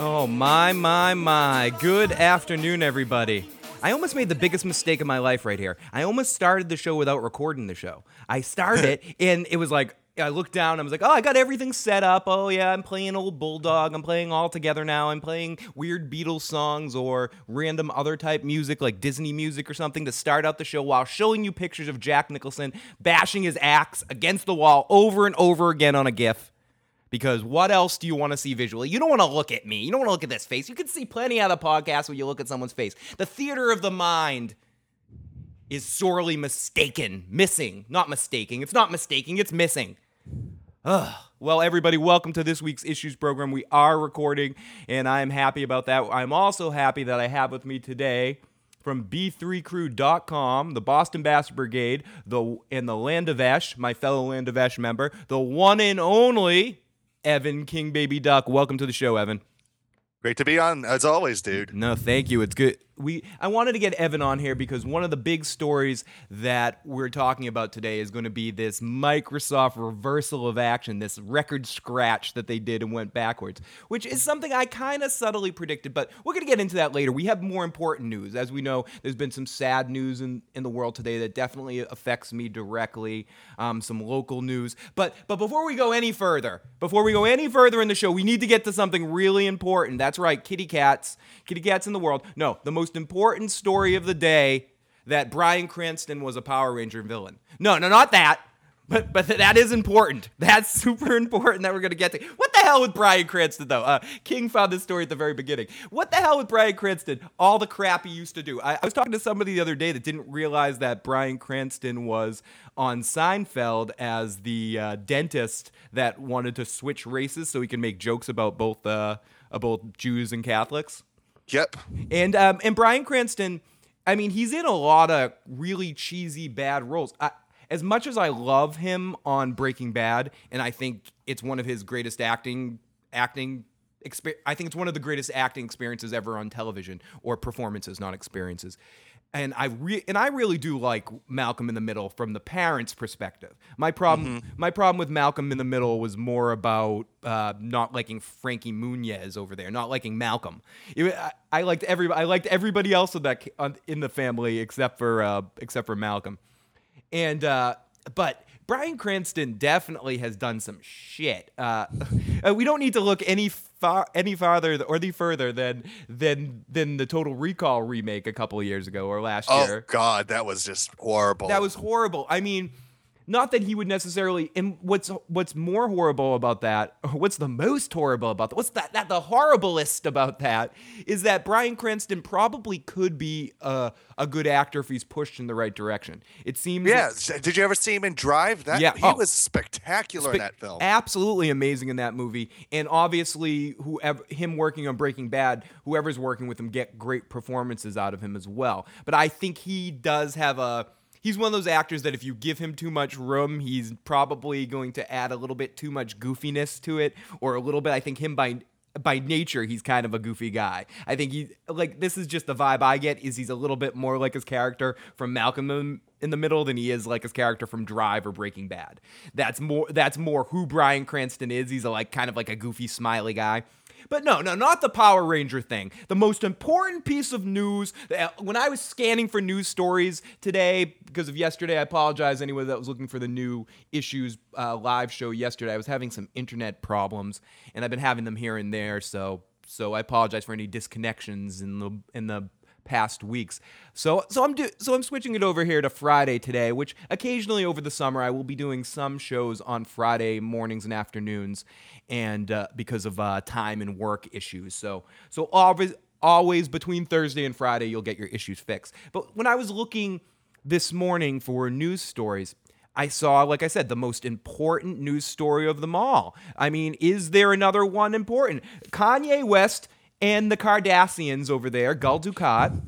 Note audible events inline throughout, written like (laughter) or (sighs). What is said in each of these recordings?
Oh, my, my, my. Good afternoon, everybody. I almost made the biggest mistake of my life right here. I almost started the show without recording the show. I started (laughs) it, and it was like, I looked down, I was like, oh, I got everything set up. Oh, yeah, I'm playing Old Bulldog. I'm playing All Together now. I'm playing weird Beatles songs or random other type music like Disney music or something to start out the show while showing you pictures of Jack Nicholson bashing his axe against the wall over and over again on a GIF because what else do you want to see visually? You don't want to look at me. You don't want to look at this face. You can see plenty out of the podcast when you look at someone's face. The theater of the mind is sorely mistaken, missing, not mistaking. It's not mistaking, it's missing. Ugh. Well, everybody, welcome to this week's issues program. We are recording, and I am happy about that. I'm also happy that I have with me today from B3Crew.com, the Boston Bass Brigade, the and the Land of Esh, my fellow Land of Esh member, the one and only Evan King Baby Duck. Welcome to the show, Evan. Great to be on as always, dude. No, thank you. It's good. We I wanted to get Evan on here because one of the big stories that we're talking about today is going to be this Microsoft reversal of action, this record scratch that they did and went backwards, which is something I kind of subtly predicted, but we're going to get into that later. We have more important news. As we know, there's been some sad news in, in the world today that definitely affects me directly, um, some local news. But but before we go any further, before we go any further in the show, we need to get to something really important. That's right, kitty cats, kitty cats in the world. No, the most important story of the day that Bryan Cranston was a Power Ranger villain. No, no, not that. But but that is important. That's (laughs) super important that we're gonna get to. What the hell with Bryan Cranston though? Uh, King found this story at the very beginning. What the hell with Bryan Cranston? All the crap he used to do. I, I was talking to somebody the other day that didn't realize that Bryan Cranston was on Seinfeld as the uh, dentist that wanted to switch races so he can make jokes about both uh, about Jews and Catholics. Yep. And um, and Bryan Cranston, I mean, he's in a lot of really cheesy bad roles. I, as much as I love him on Breaking Bad, and I think it's one of his greatest acting acting. I think it's one of the greatest acting experiences ever on television, or performances, not experiences and I re- and I really do like Malcolm in the Middle from the parents' perspective. My problem, mm-hmm. my problem with Malcolm in the Middle was more about uh, not liking Frankie Muniz over there, not liking Malcolm. It, I, I, liked every, I liked everybody else in that in the family except for uh, except for Malcolm, and uh, but Bryan Cranston definitely has done some shit. Uh, (laughs) uh, we don't need to look any far any farther or any further than than than the Total Recall remake a couple years ago or last oh, year. Oh God, that was just horrible. That was horrible. I mean not that he would necessarily. And what's what's more horrible about that, (laughs) what's the most horrible about that? What's that? That the horriblest about that is that Bryan Cranston probably could be a a good actor if he's pushed in the right direction. It seems. Yeah. Like, Did you ever see him in Drive? That, yeah. He oh, was spectacular spe- in that film. Absolutely amazing in that movie. And obviously, whoever him working on Breaking Bad, whoever's working with him get great performances out of him as well. But I think he does have a he's one of those actors that if you give him too much room, he's probably going to add a little bit too much goofiness to it, or a little bit. I think him by by nature he's kind of a goofy guy. I think he like this is just the vibe I get is he's a little bit more like his character from Malcolm in the Middle than he is like his character from Drive or Breaking Bad. That's more that's more who Bryan Cranston is. He's a like kind of like a goofy smiley guy. But no, no, not the Power Ranger thing. The most important piece of news when I was scanning for news stories today, because of yesterday, I apologize anyone that was looking for the new issues uh, live show yesterday. I was having some internet problems, and I've been having them here and there. So, so I apologize for any disconnections in the in the past weeks. So so I'm do, so I'm switching it over here to Friday today, which occasionally over the summer I will be doing some shows on Friday mornings and afternoons, and uh, because of uh, time and work issues. So so always always between Thursday and Friday you'll get your issues fixed. But when I was looking this morning for news stories. I saw, like I said, the most important news story of them all. I mean, is there another one important? Kanye West and the Cardassians over there, Gul Dukat,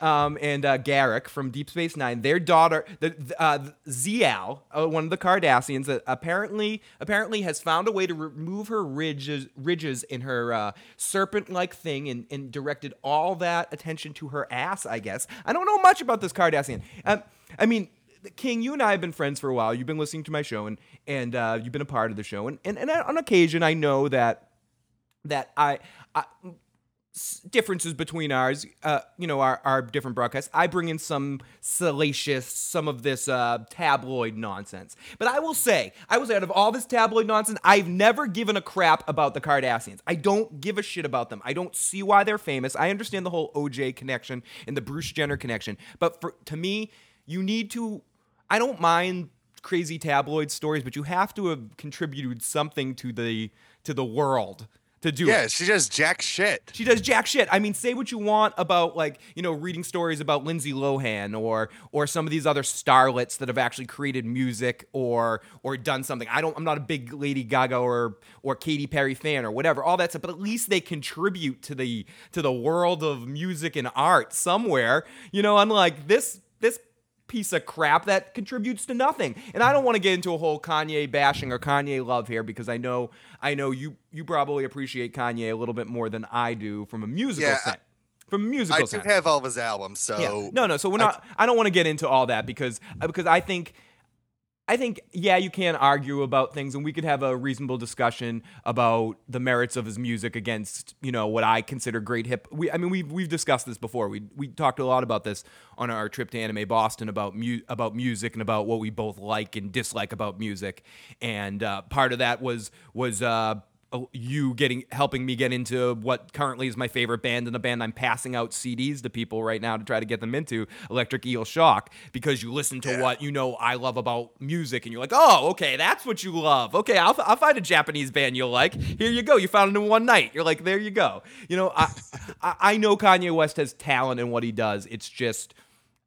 um, and uh, Garak from Deep Space Nine, their daughter, the uh, Ziyal, uh, one of the Cardassians, that apparently apparently has found a way to remove her ridges ridges in her uh, serpent-like thing, and, and, directed all that attention to her ass. I guess I don't know much about this Cardassian. Um, I mean, King, you and I have been friends for a while. You've been listening to my show, and and uh, you've been a part of the show, and, and and on occasion, I know that that I, I differences between ours, uh, you know, our, our different broadcasts. I bring in some salacious, some of this uh, tabloid nonsense. But I will say, I say, out of all this tabloid nonsense, I've never given a crap about the Kardashians. I don't give a shit about them. I don't see why they're famous. I understand the whole OJ connection and the Bruce Jenner connection. But for to me, you need to. I don't mind crazy tabloid stories, but you have to have contributed something to the to the world to do yeah, it. she does jack shit. She does jack shit. I mean, say what you want about like, you know, reading stories about Lindsay Lohan or or some of these other starlets that have actually created music or or done something. I don't I'm not a big Lady Gaga or or Katy Perry fan or whatever. All that stuff, but at least they contribute to the to the world of music and art somewhere. You know, unlike this this piece of crap that contributes to nothing. And I don't want to get into a whole Kanye bashing or Kanye love here because I know I know you you probably appreciate Kanye a little bit more than I do from a musical Yeah, sense. From a musical I sense. do have all of his albums, so Yeah. No, no. So we're not. I, don't want to get into all that because because I think. I think yeah, you can argue about things, and we could have a reasonable discussion about the merits of his music against you know what I consider great hip. We, I mean, we've we've discussed this before. We we talked a lot about this on our trip to Anime Boston about mu- about music and about what we both like and dislike about music, and uh, part of that was was uh, you getting helping me get into what currently is my favorite band and the band I'm passing out CDs to people right now to try to get them into Electric Eel Shock because you listen to Yeah. what you know I love about music and you're like oh okay that's what you love. Okay I'll, I'll find a Japanese band you'll like. Here you go. You found it in one night. You're like there you go. You know I (laughs) I, I know Kanye West has talent in what he does. It's just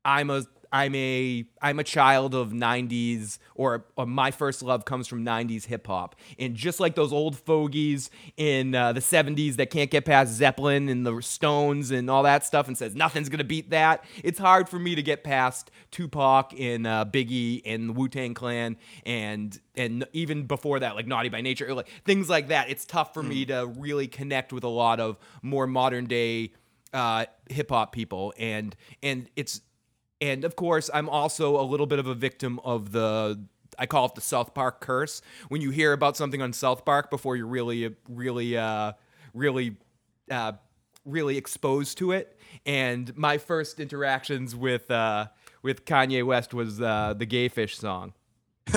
I'm a I'm a I'm a child of 90s or, or my first love comes from 90s hip hop. And just like those old fogies in uh, the 70s that can't get past Zeppelin and the Stones and all that stuff and says nothing's gonna beat that it's hard for me to get past Tupac and uh, Biggie and the Wu Tang Clan and and even before that like Naughty by Nature like things like that. It's tough for me to really connect with a lot of more modern day uh, hip hop people. And and it's and of course, I'm also a little bit of a victim of the I call it the South Park curse. When you hear about something on South Park before you're really, really, uh, really, uh, really exposed to it. And my first interactions with uh, with Kanye West was uh, the Gay Fish song. (laughs)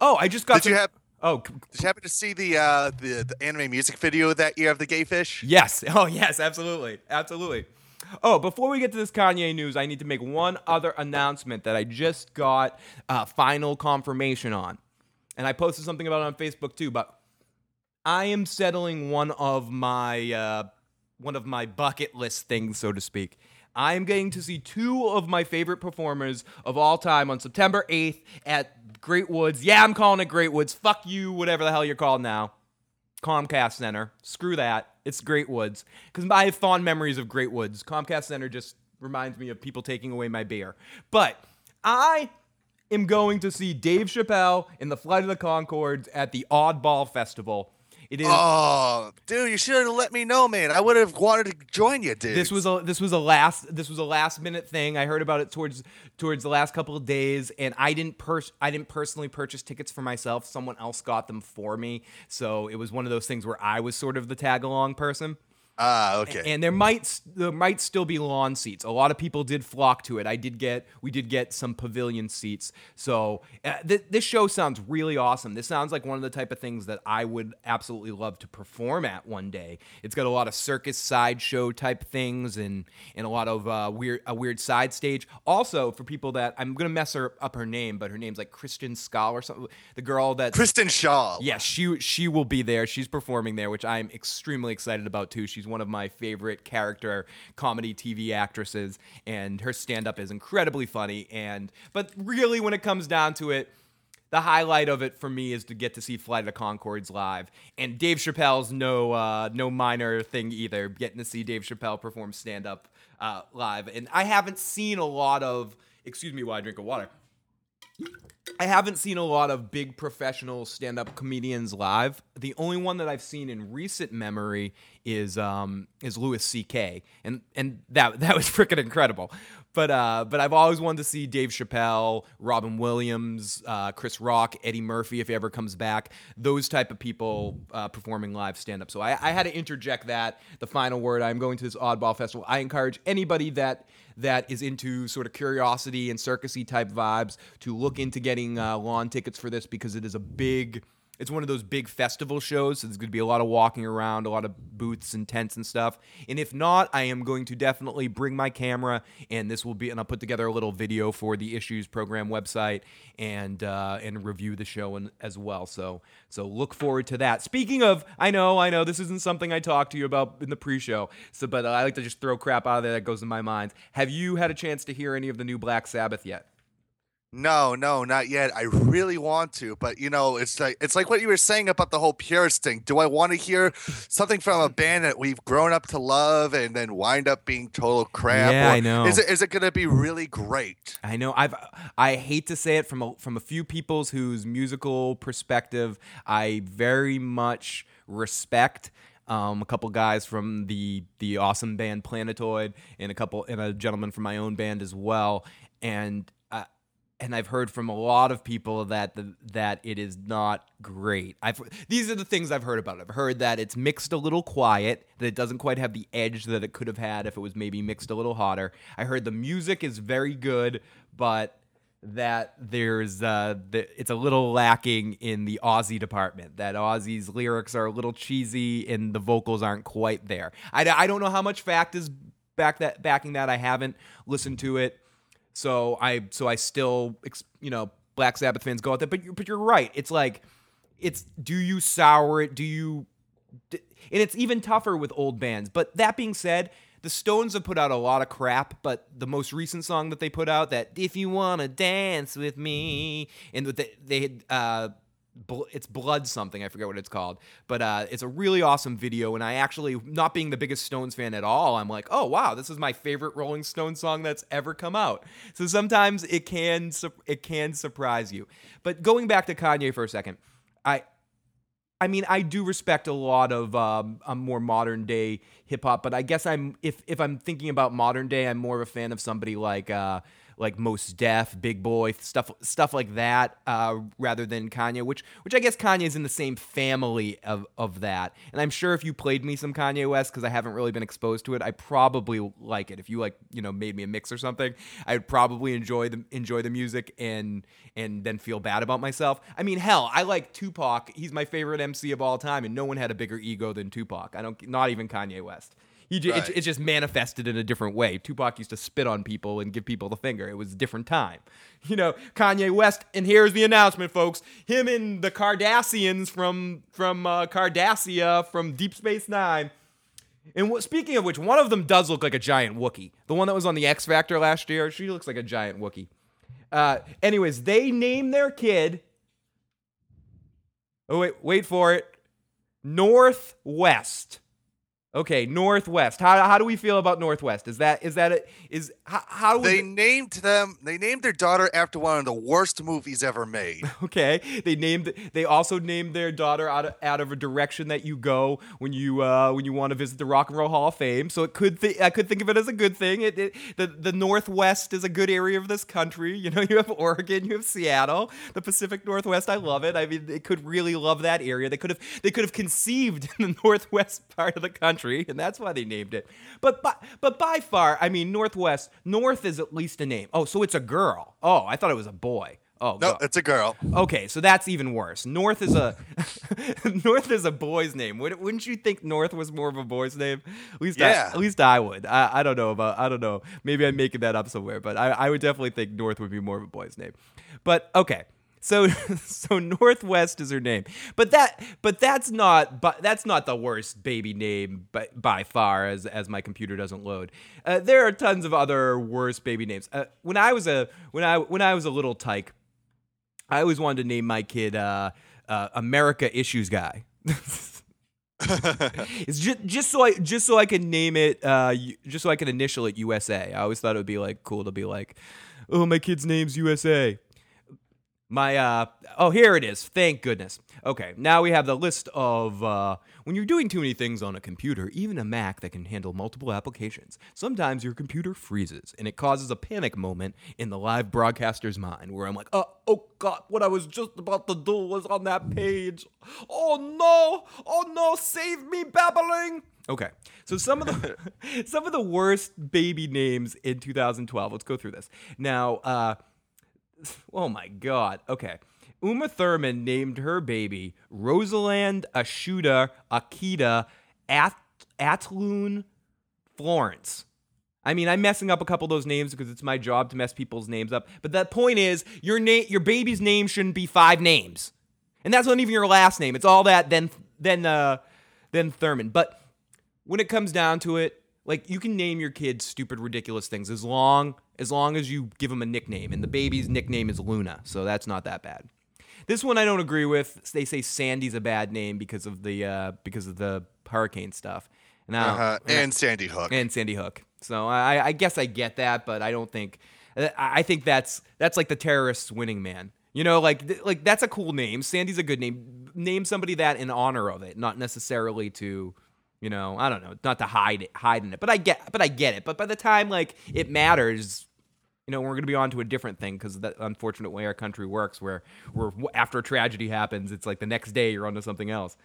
oh, I just got. Did you have- Oh, Did you happen to see the uh the, the anime music video that year of the Gay Fish? Yes. Oh, yes, absolutely. Absolutely. Oh, before we get to this Kanye news, I need to make one other announcement that I just got uh, final confirmation on. And I posted something about it on Facebook too, but I am settling one of my uh, one of my bucket list things, so to speak. I am getting to see two of my favorite performers of all time on September 8th at Great Woods. Yeah, I'm calling it Great Woods. Fuck you, whatever the hell you're called now. Comcast Center. Screw that. It's Great Woods. Because I have fond memories of Great Woods. Comcast Center just reminds me of people taking away my beer. But I am going to see Dave Chappelle in the Flight of the Conchords at the Oddball Festival. It is. Oh, dude, you should have let me know, man. I would have wanted to join you, dude. This was a this was a last this was a last minute thing. I heard about it towards towards the last couple of days, and I didn't pers- I didn't personally purchase tickets for myself. Someone else got them for me, so it was one of those things where I was sort of the tag along person. Ah okay. And there might there might still be lawn seats. A lot of people did flock to it. I did get we did get some pavilion seats. So uh, th- this show sounds really awesome. This sounds like one of the type of things that I would absolutely love to perform at one day. It's got a lot of circus sideshow type things and and a lot of uh, weird a weird side stage. Also for people that I'm gonna mess her up her name, but her name's like Christian Skal or something. The girl that Kristen Schaal. yeah, she she will be there. She's performing there, which I'm extremely excited about too. She's one of my favorite character comedy TV actresses, and her stand up is incredibly funny. And but really, when it comes down to it, the highlight of it for me is to get to see Flight of the Conchords live, and Dave Chappelle's no uh, no minor thing either. Getting to see Dave Chappelle perform stand up uh, live, and I haven't seen a lot of. Excuse me while I drink a water. I haven't seen a lot of big professional stand-up comedians live. The only one that I've seen in recent memory is um, is Louis C.K. and and that (laughs) that was freaking incredible. but uh, but I've always wanted to see Dave Chappelle, Robin Williams, uh, Chris Rock, Eddie Murphy if he ever comes back. Those type of people uh, performing live stand up. So I, I had to interject that. The final word. I'm going to this oddball festival. I encourage anybody that that is into sort of curiosity and circusy type vibes to look into getting uh, lawn tickets for this because it is a big it's one of those big festival shows. So there's going to be a lot of walking around, a lot of booths and tents and stuff. And if not, I am going to definitely bring my camera, and this will be, and I'll put together a little video for the Issues Program website and uh, and review the show and, as well. So so look forward to that. Speaking of, I know, I know, this isn't something I talked to you about in the pre-show. So, but I like to just throw crap out of there that goes in my mind. Have you had a chance to hear any of the new Black Sabbath yet? No, no, not yet. I really want to, but you know, it's like it's like what you were saying about the whole purist thing. Do I want to hear something from a band that we've grown up to love and then wind up being total crap? Yeah, I know. Is it is it going to be really great? I know I've I hate to say it from a, from a few people's whose musical perspective I very much respect. Um, a couple guys from the the awesome band Planetoid and a couple and a gentleman from my own band as well. And and I've heard from a lot of people that the, that it is not great. I've these are the things I've heard about it. I've heard that it's mixed a little quiet, that it doesn't quite have the edge that it could have had if it was maybe mixed a little hotter. I heard the music is very good, but that there's uh the, it's a little lacking in the Ozzy department. That Ozzy's lyrics are a little cheesy and the vocals aren't quite there. I, I don't know how much fact is back that backing that. I haven't listened to it. So I so I still you know Black Sabbath fans go out there, but you're, but you're right. It's like it's do you sour it? Do you and it's even tougher with old bands. But that being said, the Stones have put out a lot of crap, but the most recent song that they put out, that "If You Wanna Dance with Me," and with they had uh, it's blood something i forget what it's called but uh, it's a really awesome video and i actually not being the biggest stones fan at all i'm like oh wow this is my favorite rolling stone song that's ever come out. So sometimes it can it can surprise you. But going back to kanye for a second i I mean, I do respect a lot of um, a more modern day hip hop, but I guess I'm if if I'm thinking about modern day, I'm more of a fan of somebody like uh, like Mos Def, Big Boi, stuff stuff like that, uh, rather than Kanye, which which I guess Kanye's in the same family of of that. And I'm sure if you played me some Kanye West, because I haven't really been exposed to it, I probably like it. If you like, you know, made me a mix or something, I'd probably enjoy the enjoy the music and and then feel bad about myself. I mean, hell, I like Tupac. He's my favorite MC of all time, and no one had a bigger ego than Tupac. I don't, not even Kanye West. He j- Right. it, it just manifested in a different way. Tupac used to spit on people and give people the finger. It was a different time. (laughs) You know, Kanye West, and here's the announcement, folks. Him and the Cardassians from from uh, Cardassia from Deep Space Nine. And what, speaking of which, one of them does look like a giant Wookiee. The one that was on the X Factor last year, she looks like a giant Wookiee. Uh, anyways, they name their kid. Oh wait, wait for it. Northwest. Okay, Northwest. How, how do we feel about Northwest? Is that is that a, is how, how They named them. They named their daughter after one of the worst movies ever made. (laughs) Okay. They named. They also named their daughter out of, out of a direction that you go when you uh, when you want to visit the Rock and Roll Hall of Fame. So it could. Th- I could think of it as a good thing. It, it the the Northwest is a good area of this country. You know, (laughs) you have Oregon, you have Seattle, the Pacific Northwest. I love it. I mean, they could really love that area. They could have. They could have conceived in (laughs) the Northwest part of the country, and that's why they named it. But by, but by far, I mean, Northwest. North is at least a name. Oh, so it's a girl. Oh, I thought it was a boy. Oh, No, it's a girl. Okay, so that's even worse. North is a (laughs) North is a boy's name. Wouldn't wouldn't you think North was more of a boy's name? At least, Yeah. I, at least I would. I, I don't know about. I don't know. Maybe I'm making that up somewhere, but I, I would definitely think North would be more of a boy's name. But okay, so (laughs) so Northwest is her name, but that but that's not but that's not the worst baby name by, by far. As as my computer doesn't load, uh, there are tons of other worse baby names. Uh, when I was a when I when I was a little tyke. I always wanted to name my kid uh, uh, America Issues Guy. (laughs) it's just just so I just so I can name it uh, just so I can initial it USA. I always thought it would be like cool to be like, oh, my kid's name's USA. My uh oh here it is. Thank goodness. Okay, now we have the list of uh when you're doing too many things on a computer, even a Mac that can handle multiple applications, sometimes your computer freezes and it causes a panic moment in the live broadcaster's mind where I'm like, "Uh oh god, what I was just about to do was on that page. Oh no. Oh no, save me babbling." Okay. So some of the (laughs) some of the worst baby names in 2012. Let's go through this. Now, uh Oh my God. Okay. Uma Thurman named her baby Rosalind Ashuda Akita At- Atloon Florence. I mean, I'm messing up a couple of those names because it's my job to mess people's names up. But the point is, your name, your baby's name shouldn't be five names, and that's not even your last name. It's all that then, then, uh, then Thurman. But when it comes down to it, like you can name your kids stupid, ridiculous things as long as long as you give them a nickname. And the baby's nickname is Luna, so that's not that bad. This one I don't agree with. They say Sandy's a bad name because of the uh, because of the hurricane stuff. And, Uh-huh. and And Sandy Hook. and Sandy Hook. So I, I guess I get that, but I don't think. I I think that's that's like the terrorists winning, man. You know, like like that's a cool name. Sandy's a good name. Name somebody that in honor of it, not necessarily to, you know, I don't know, not to hide it, hide in it. But I get, but I get it. But by the time like it matters, you know, we're going to be on to a different thing because that unfortunate way our country works, where where after a tragedy happens, it's like the next day you're onto something else.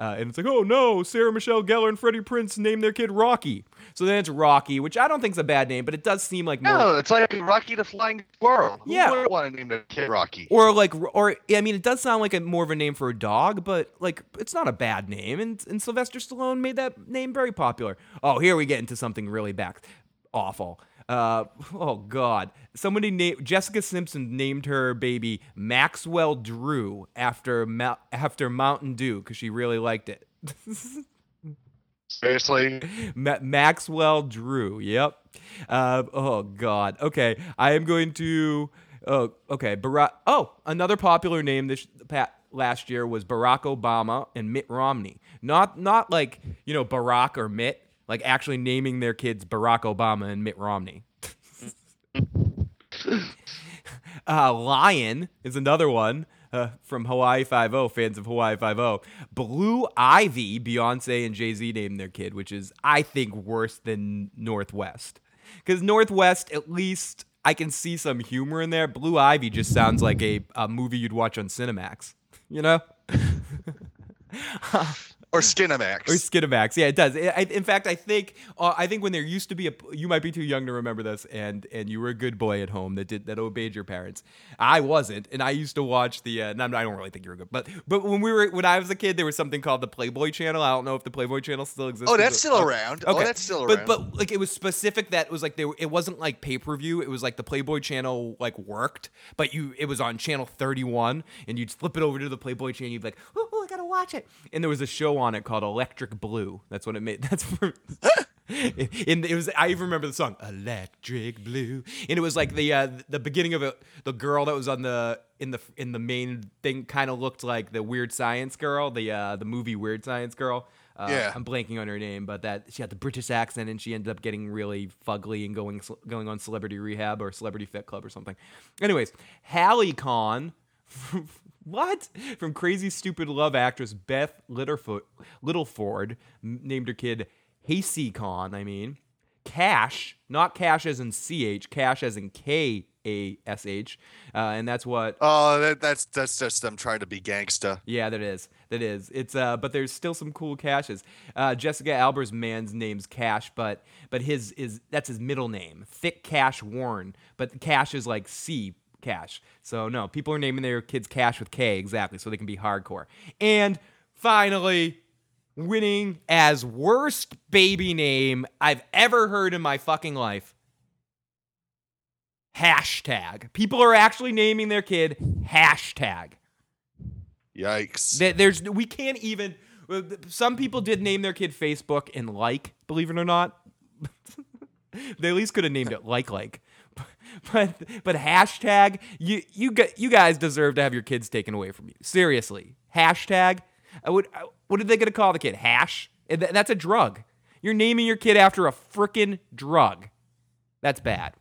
Uh, and it's like, oh no, Sarah Michelle Gellar and Freddie Prinze named their kid Rocky. So then it's Rocky, which I don't think is a bad name, but it does seem like more. No, it's like Rocky the Flying Squirrel. Who Yeah. wouldn't want to name their kid Rocky? Or like, or I mean, it does sound like a more of a name for a dog, but like, it's not a bad name. And and Sylvester Stallone made that name very popular. Oh, here we get into something really back awful. Uh, oh God! Somebody named Jessica Simpson named her baby Maxwell Drew after Ma- after Mountain Dew because she really liked it. Seriously? Ma- Maxwell Drew. Yep. Uh, oh God. Okay. I am going to. Oh, okay. Barack. Oh, another popular name this pat last year was Barack Obama and Mitt Romney. Not not like you know Barack or Mitt. Like actually naming their kids Barack Obama and Mitt Romney. (laughs) Uh, Lion is another one uh, from Hawaii Five O. Fans of Hawaii Five O. Blue Ivy, Beyonce and Jay Z named their kid, which is I think worse than Northwest. Because Northwest, at least I can see some humor in there. Blue Ivy just sounds like a, a movie you'd watch on Cinemax. (laughs) You know? (laughs) Or Skinamax? Or Skinamax. Yeah, it does. I, in fact, I think uh, I think when there used to be a you might be too young to remember this, and and you were a good boy at home that did that obeyed your parents. I wasn't, and I used to watch the. Uh, I don't really think you were good, but but when we were when I was a kid, there was something called the Playboy Channel. I don't know if the Playboy Channel still exists. oh, that's still around. Okay. Oh, Okay. that's still around. but but like it was specific that it was like they were, it wasn't like pay per view. It was like the Playboy Channel like worked, but you it was on channel thirty one, and you'd flip it over to the Playboy Channel. You'd be like, oh, oh, I gotta watch it. And there was a show on it called Electric Blue. That's what it made. (laughs) That's for. And it was. I even remember the song "Electric Blue," and it was like the uh, the beginning of it. The girl that was on the in the in the main thing kind of looked like the Weird Science girl, the uh, the movie Weird Science girl. Uh, Yeah. I'm blanking on her name, but that she had the British accent and she ended up getting really fugly and going going on Celebrity Rehab or Celebrity Fit Club or something. Anyways, Hallie Con. (laughs) What? From crazy stupid love actress Beth Littlefoot, Littleford named her kid Hasey Con, I mean. Cash, not cash as in CH, cash as in K A S H. Uh, and that's what oh, that, that's that's just them trying to be gangsta. yeah, that is. That is. It's uh but there's still some cool caches. Uh Jessica Alba's man's name's Cash, but but his is that's his middle name. Thick Cash Warren. But Cash is like C Cash. So no, people are naming their kids Cash with K exactly so they can be hardcore. And finally, winning as worst baby name I've ever heard in my fucking life. Hashtag. People are actually naming their kid hashtag. Yikes. There's we can't even. uh, Some people did name their kid Facebook and like, believe it or not. (laughs) they at least could have named it like like. But but hashtag you you you guys deserve to have your kids taken away from you. Seriously, hashtag. I would. I- What are they gonna call the kid? Hash. Eh, that's a drug. You're naming your kid after a freaking drug. That's bad.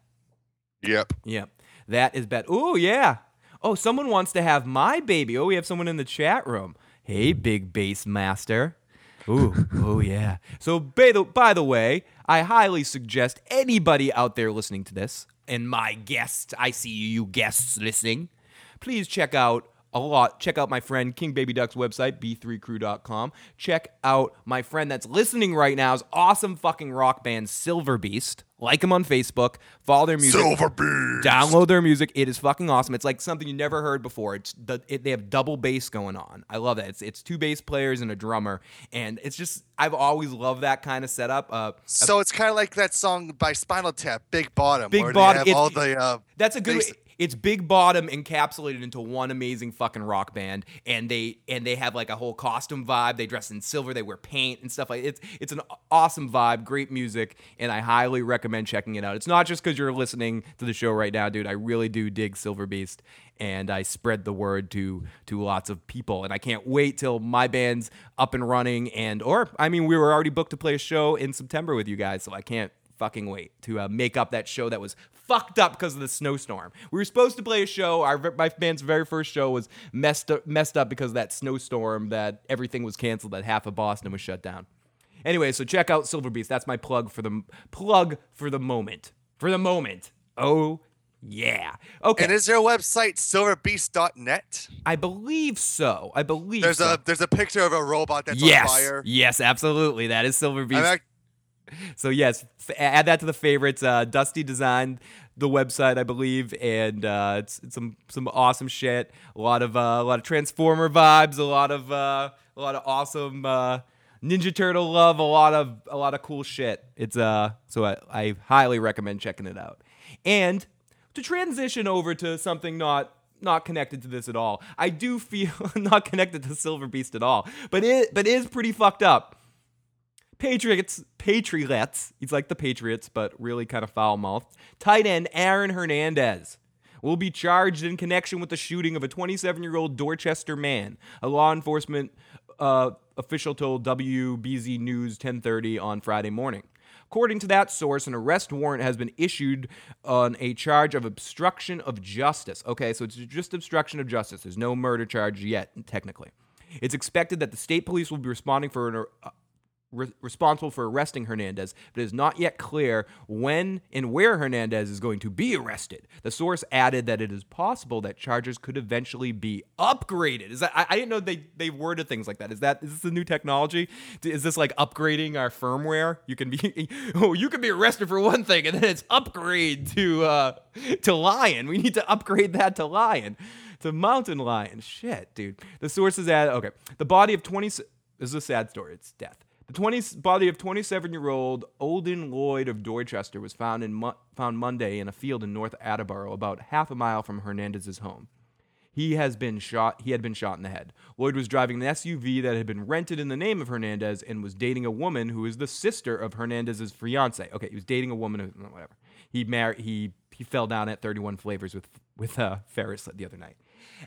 yep. Yep. That is bad. Oh yeah. Oh, someone wants to have my baby. Oh, we have someone in the chat room. Hey, big bass master. Ooh, oh yeah. So by the, by the way, I highly suggest anybody out there listening to this, and my guests, I see you guests listening, please check out a lot. Check out my friend King Baby Duck's website, b3crew.com. Check out my friend that's listening right now's awesome fucking rock band Silver Beast. Like them on Facebook, follow their music, Silver Beast. download their music. It is fucking awesome. It's like something you never heard before. It's the, it, they have double bass going on. I love that. It's it's two bass players and a drummer, and it's just I've always loved that kind of setup. Uh, So it's kind of like that song by Spinal Tap, Big Bottom, Big Bottom, they have it- all the uh, That's a good. Basi- It's Big Bottom encapsulated into one amazing fucking rock band, and they and they have like a whole costume vibe. They dress in silver, they wear paint and stuff like it's it's an awesome vibe, great music, and I highly recommend checking it out. It's not just because you're listening to the show right now, dude. I really do dig Silver Beast, and I spread the word to to lots of people, and I can't wait till my band's up and running. And or I mean, we were already booked to play a show in September with you guys, so I can't fucking wait to uh, make up that show that was fucked up because of the snowstorm. We were supposed to play a show. Our my band's very first show was messed up, messed up because of that snowstorm. That everything was canceled. That half of Boston was shut down. Anyway, so check out Silver Beast. That's my plug for the plug for the moment. For the moment. Oh yeah. Okay. And is their website silverbeast.net? I believe so. I believe There's so. a there's a picture of a robot that's yes. on fire. Yes, absolutely. That is Silver Beast. I'm act- So yes, f- add that to the favorites. Uh, Dusty designed the website, I believe, and uh, it's, it's some some awesome shit. A lot of uh, a lot of Transformer vibes. A lot of uh, a lot of awesome uh, Ninja Turtle love. A lot of a lot of cool shit. It's uh so I, I highly recommend checking it out. And to transition over to something not not connected to this at all, I do feel (laughs) not connected to Silver Beast at all, but it but is pretty fucked up. Patriots, Patriots, he's like the Patriots, but really kind of foul mouthed. Tight end Aaron Hernandez will be charged in connection with the shooting of a 27 year old Dorchester man. A law enforcement uh, official told WBZ News 1030 on Friday morning. According to that source, an arrest warrant has been issued on a charge of obstruction of justice. Okay, so it's just obstruction of justice. There's no murder charge yet, technically. It's expected that the state police will be responding for an, uh, re- responsible for arresting Hernandez, but it is not yet clear when and where Hernandez is going to be arrested. The source added that it is possible that charges could eventually be upgraded. Is that I, I didn't know they they worded things like that. Is that is this a new technology? Is this like upgrading our firmware? You can be (laughs) oh you can be arrested for one thing and then it's upgrade to uh to lion. We need to upgrade that to lion. To mountain lion. Shit, dude. The source is at okay. The body of 20 this is a sad story. It's death. The 20, body of 27-year-old Odin Lloyd of Dorchester was found in found Monday in a field in North Attleboro, about half a mile from Hernandez's home. He has been shot. He had been shot in the head. Lloyd was driving an SUV that had been rented in the name of Hernandez and was dating a woman who is the sister of Hernandez's fiance. Okay, he was dating a woman. Who, whatever. He married. He he fell down at 31 flavors with with uh, Ferris the other night.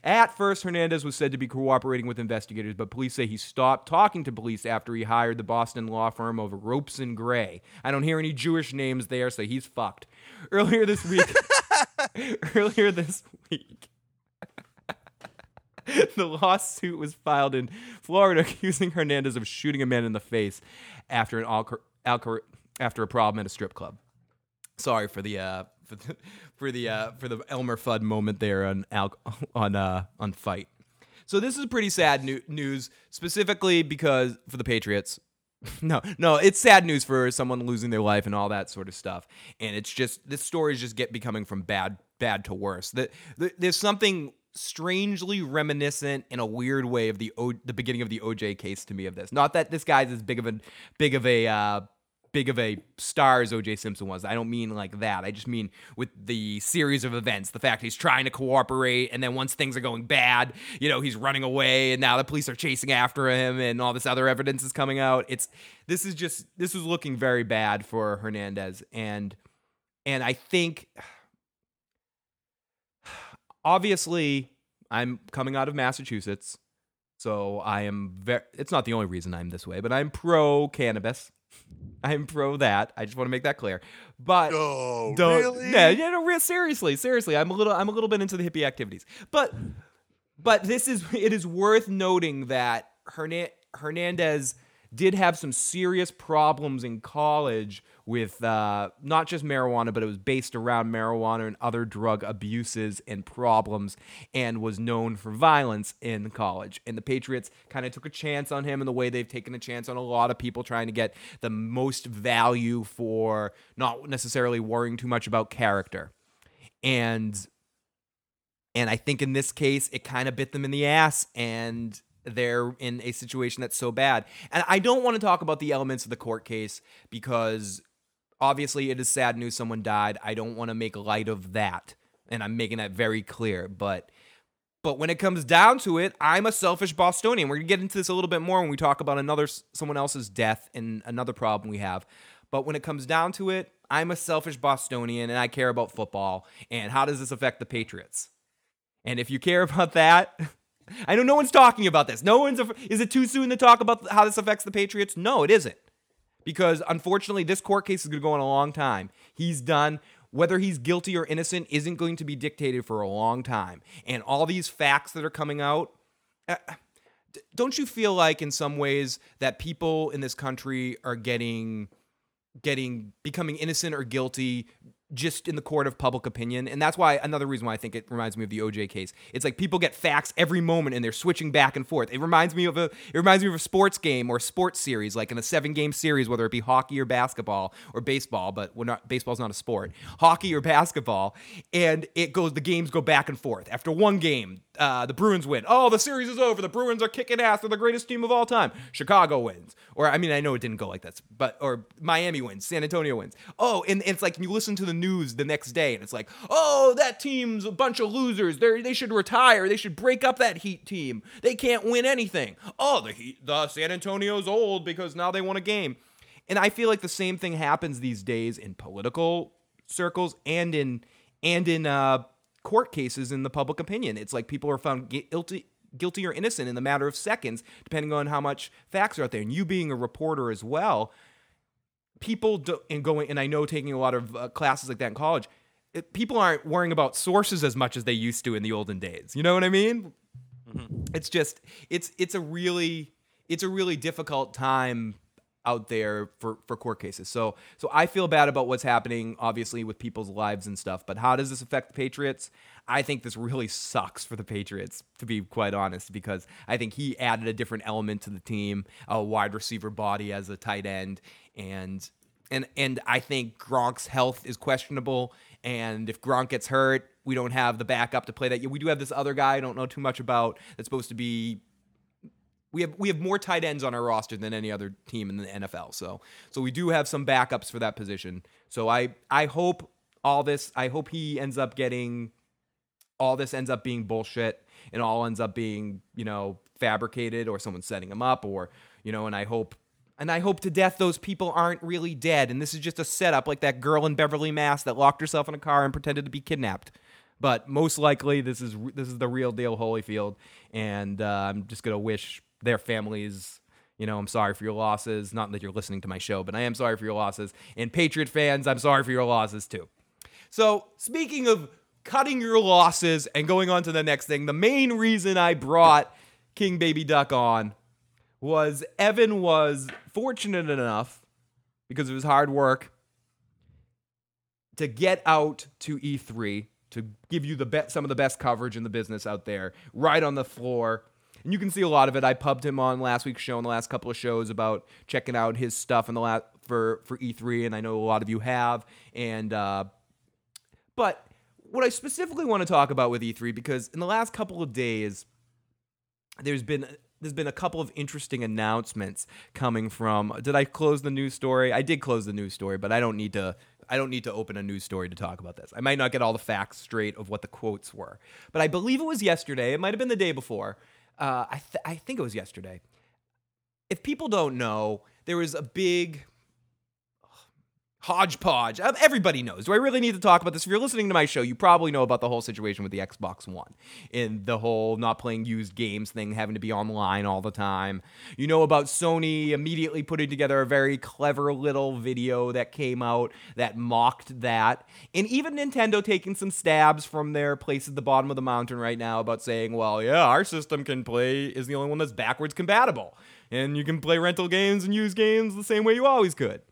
At first, Hernandez was said to be cooperating with investigators, but police say he stopped talking to police after he hired the Boston law firm of Ropes and Gray. I don't hear any Jewish names there, so he's fucked. Earlier this week, (laughs) earlier this week, (laughs) the lawsuit was filed in Florida (laughs) accusing Hernandez of shooting a man in the face after an alco- alco- after a problem at a strip club. Sorry for the uh, for the for the, uh, for the Elmer Fudd moment there on al- on uh, on fight. So this is pretty sad new- news, specifically because for the Patriots. (laughs) No, no, it's sad news for someone losing their life and all that sort of stuff. And it's just this story is just get becoming from bad bad to worse. The, the, there's something strangely reminiscent in a weird way of the o, the beginning of the OJ case to me of this. Not that this guy's as big of a big of a uh, big of a star as OJ Simpson was. I don't mean like that. I just mean with the series of events, the fact he's trying to cooperate, and then once things are going bad, you know, he's running away, and now the police are chasing after him, and all this other evidence is coming out. It's this is just this is looking very bad for Hernandez, and and I think (sighs) obviously I'm coming out of Massachusetts. So I am very it's not the only reason I'm this way, but I'm pro cannabis. I'm pro that. I just want to make that clear. But No, don't really? yeah, yeah, no, seriously, seriously. I'm a little I'm a little bit into the hippie activities. But but this is (laughs) it is worth noting that Hernan- Hernandez did have some serious problems in college with uh, not just marijuana, but it was based around marijuana and other drug abuses and problems, and was known for violence in college. And the Patriots kind of took a chance on him in the way they've taken a chance on a lot of people trying to get the most value for not necessarily worrying too much about character. And and I think in this case, it kind of bit them in the ass, and they're in a situation that's so bad. And I don't want to talk about the elements of the court case because obviously it is sad news someone died. I don't want to make light of that, and I'm making that very clear. But but when it comes down to it, I'm a selfish Bostonian. We're gonna get into this a little bit more when we talk about another someone else's death and another problem we have. But when it comes down to it, I'm a selfish Bostonian and I care about football. And how does this affect the Patriots? And if you care (laughs) about that, (laughs) I know no one's talking about this. No one's. Is it too soon to talk about how this affects the Patriots? No, it isn't. Because unfortunately, this court case is going to go on a long time. He's done. Whether he's guilty or innocent isn't going to be dictated for a long time. And all these facts that are coming out. Uh, don't you feel like, in some ways, that people in this country are getting, getting, becoming innocent or guilty just in the court of public opinion. And that's why another reason why I think it reminds me of the OJ case. It's like people get facts every moment and they're switching back and forth. It reminds me of a it reminds me of a sports game or sports series, like in a seven game series, whether it be hockey or basketball or baseball, but we're not baseball's not a sport. Hockey or basketball. And it goes the games go back and forth. After one game, uh, the Bruins win. Oh, the series is over. The Bruins are kicking ass. They're the greatest team of all time. Chicago wins. Or I mean, I know it didn't go like that, but or Miami wins. San Antonio wins. Oh, and, and it's like you listen to the news the next day, and it's like, oh, that team's a bunch of losers. They they should retire. They should break up that Heat team. They can't win anything. Oh, the Heat, the San Antonio's old because now they won a game. And I feel like the same thing happens these days in political circles and in and in uh, court cases in the public opinion. It's like people are found guilty guilty or innocent in the matter of seconds, depending on how much facts are out there. And you being a reporter as well, people do, and going and I know taking a lot of uh, classes like that in college, it, people aren't worrying about sources as much as they used to in the olden days. You know what I mean? It's just it's it's a really it's a really difficult time out there for for court cases. So so I feel bad about what's happening obviously with people's lives and stuff, but how does this affect the Patriots? I think this really sucks for the Patriots to be quite honest because I think he added a different element to the team, a wide receiver body as a tight end and and and I think Gronk's health is questionable and if Gronk gets hurt, we don't have the backup to play that. We do have this other guy I don't know too much about that's supposed to be we have we have more tight ends on our roster than any other team in the NFL. So so we do have some backups for that position. So I I hope all this I hope he ends up getting all this ends up being bullshit and all ends up being, you know, fabricated or someone setting him up or, you know, and I hope and I hope to death those people aren't really dead and this is just a setup like that girl in Beverly Mass that locked herself in a car and pretended to be kidnapped. But most likely this is this is the real deal Holyfield and uh, I'm just going to wish their families you know, I'm sorry for your losses. Not that you're listening to my show, but I am sorry for your losses. And Patriot fans, I'm sorry for your losses too. So, speaking of cutting your losses and going on to the next thing, the main reason I brought King Baby Duck on was Evan was fortunate enough because of his hard work to get out to E3 to give you the be- some of the best coverage in the business out there, right on the floor. And you can see a lot of it. I pubbed him on last week's show and the last couple of shows about checking out his stuff in the last for for E3, and I know a lot of you have. And uh, but what I specifically want to talk about with E3 because in the last couple of days, there's been there's been a couple of interesting announcements coming from. Did I close the news story? I did close the news story, but I don't need to. I don't need to open a news story to talk about this. I might not get all the facts straight of what the quotes were, but I believe it was yesterday. It might have been the day before. Uh, I th- I think it was yesterday. If people don't know, there was a big hodgepodge. Everybody knows. Do I really need to talk about this? If you're listening to my show, you probably know about the whole situation with the Xbox One and the whole not playing used games thing, having to be online all the time. You know about Sony immediately putting together a very clever little video that came out that mocked that. And even Nintendo taking some stabs from their place at the bottom of the mountain right now about saying, well, yeah, our system can play, is the only one that's backwards compatible. And you can play rental games and use games the same way you always could.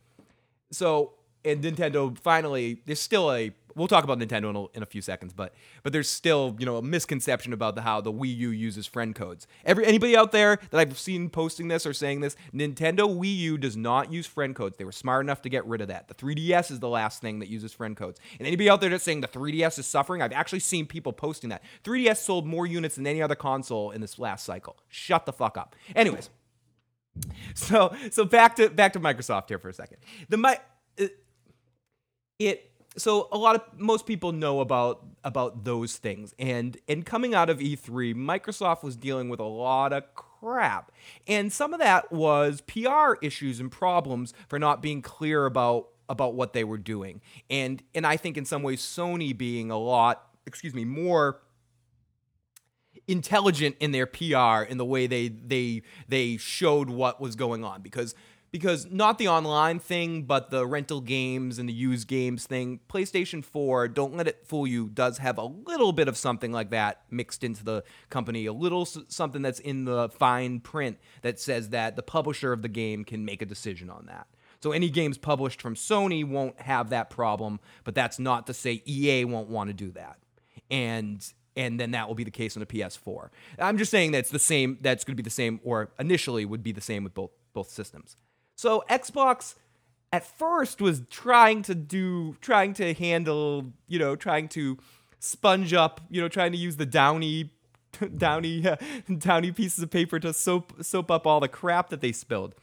So, and Nintendo finally, there's still a. We'll talk about Nintendo in a, in a few seconds, but but there's still you know a misconception about the how the Wii U uses friend codes. Every anybody out there that I've seen posting this or saying this, Nintendo Wii U does not use friend codes. They were smart enough to get rid of that. The 3DS is the last thing that uses friend codes. And anybody out there that's saying the 3DS is suffering, I've actually seen people posting that 3DS sold more units than any other console in this last cycle. Shut the fuck up. Anyways, so so back to back to Microsoft here for a second. The it, so a lot of most people know about about those things. And and coming out of E3 Microsoft was dealing with a lot of crap. And some of that was PR issues and problems for not being clear about about what they were doing. And and I think in some ways Sony being a lot excuse me more intelligent in their PR in the way they they they showed what was going on. Because because not the online thing but the rental games and the used games thing PlayStation 4 don't let it fool you does have a little bit of something like that mixed into the company a little something that's in the fine print that says that the publisher of the game can make a decision on that so any games published from Sony won't have that problem but that's not to say EA won't want to do that and and then that will be the case on the PS4. I'm just saying that's the same. That's going to be the same, or initially would be the same with both both systems. So Xbox at first was trying to do, trying to handle, you know, trying to sponge up, you know, trying to use the downy, (laughs) downy, uh, (laughs) downy pieces of paper to soap soap up all the crap that they spilled.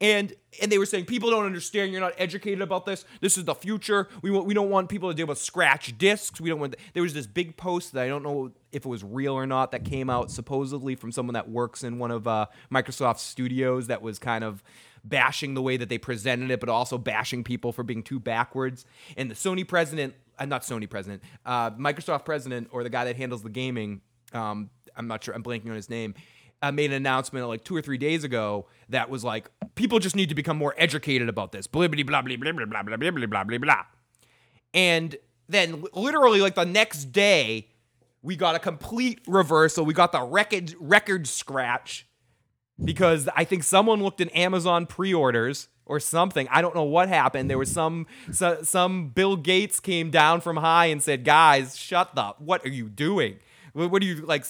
And and they were saying people don't understand. You're not educated about this. This is the future. We want, we don't want people to deal with scratch discs. We don't want there was this big post that i don't know if it was real or not that came out supposedly from someone that works in one of uh, studios that was kind of bashing the way that they presented it but also bashing people for being too backwards and the sony president uh, not sony president uh, microsoft president or the guy that handles the gaming um, i'm not sure i'm blanking on his name uh, made an announcement like two or three days ago that was like, people just need to become more educated about this. Blah blah blah blah blah blah blah blah blah blah blah blah. And then literally like the next day, we got a complete reversal. We got the record record scratch because I think someone looked in Amazon pre-orders or something. I don't know what happened. There was some so, some Bill Gates came down from high and said, "Guys, shut up! What are you doing? What, what do you like?"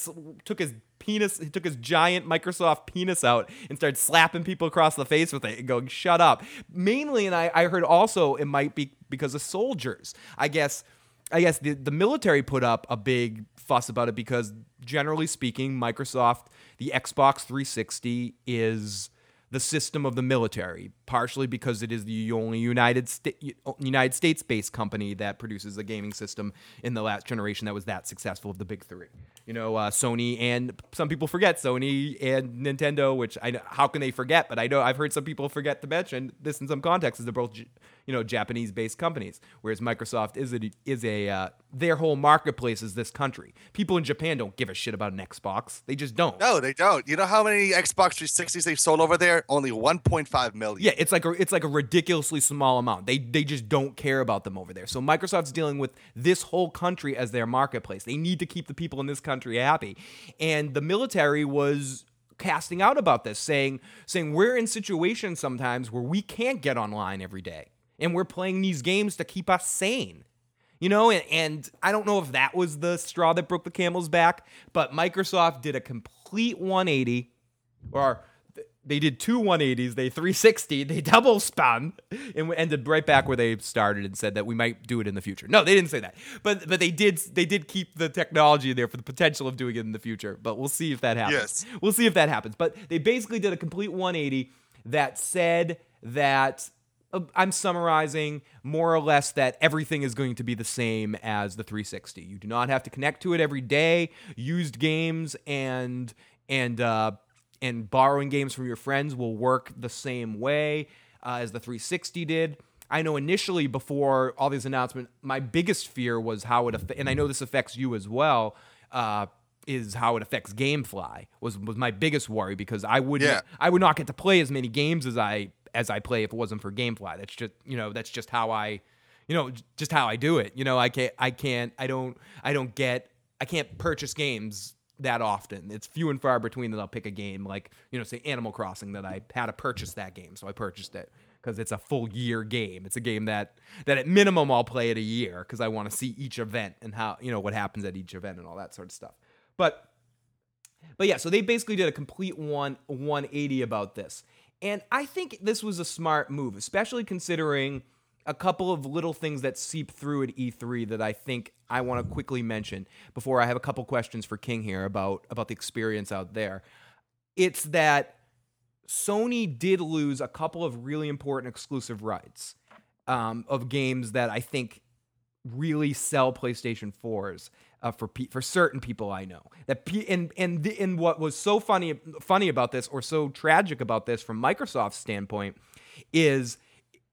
Took his penis. He took his giant Microsoft penis out and started slapping people across the face with it and going, "Shut up." Mainly, and I, I heard also it might be because of soldiers. I guess. I guess the, the military put up a big fuss about it because generally speaking, Microsoft, the Xbox 360 is the system of the military, partially because it is the only United Sta- United States based company that produces a gaming system in the last generation that was that successful of the big three. You know, uh, Sony and some people forget Sony and Nintendo, which I know how can they forget? But I know I've heard some people forget to mention this in some contexts. They're both you know Japanese based companies, whereas Microsoft is a is a uh, their whole marketplace is this country. People in Japan don't give a shit about an Xbox. They just don't. No, they don't. You know how many Xbox 360s they've sold over there? Only 1.5 million. Yeah, it's like a it's like a ridiculously small amount. They they just don't care about them over there. So Microsoft's dealing with this whole country as their marketplace. They need to keep the people in this country happy. And the military was casting out about this saying saying we're in situations sometimes where we can't get online every day and we're playing these games to keep us sane. You know, and, and I don't know if that was the straw that broke the camel's back, but Microsoft did a complete 180 or they did two 180s, they 360, they double spun and ended right back where they started and said that we might do it in the future. No, they didn't say that. But but they did they did keep the technology there for the potential of doing it in the future. But we'll see if that happens. Yes. We'll see if that happens. But they basically did a complete 180 that said that uh, I'm summarizing more or less that everything is going to be the same as the 360. You do not have to connect to it every day. Used games and and uh, and borrowing games from your friends will work the same way uh, as the 360 did. I know initially before all these announcements, my biggest fear was how it, and I know this affects you as well. Uh, is how it affects GameFly was was my biggest worry because I would Yeah. I would not get to play as many games as I as I play if it wasn't for GameFly. That's just you know that's just how I you know just how I do it. You know I can't I can't I don't I don't get I can't purchase games that often. It's few and far between that I'll pick a game like you know say Animal Crossing that I had to purchase that game, so I purchased it because it's a full year game. It's a game that that at minimum I'll play it a year because I want to see each event and how you know what happens at each event and all that sort of stuff. But but yeah, so they basically did a complete one 180 about this. And I think this was a smart move, especially considering a couple of little things that seep through at E3 that I think I want to quickly mention before I have a couple questions for King here about about the experience out there. It's that Sony did lose a couple of really important exclusive rights um, of games that I think really sell PlayStation 4s uh, for pe- for certain people I know. That and and the, and what was so funny funny about this or so tragic about this from Microsoft's standpoint is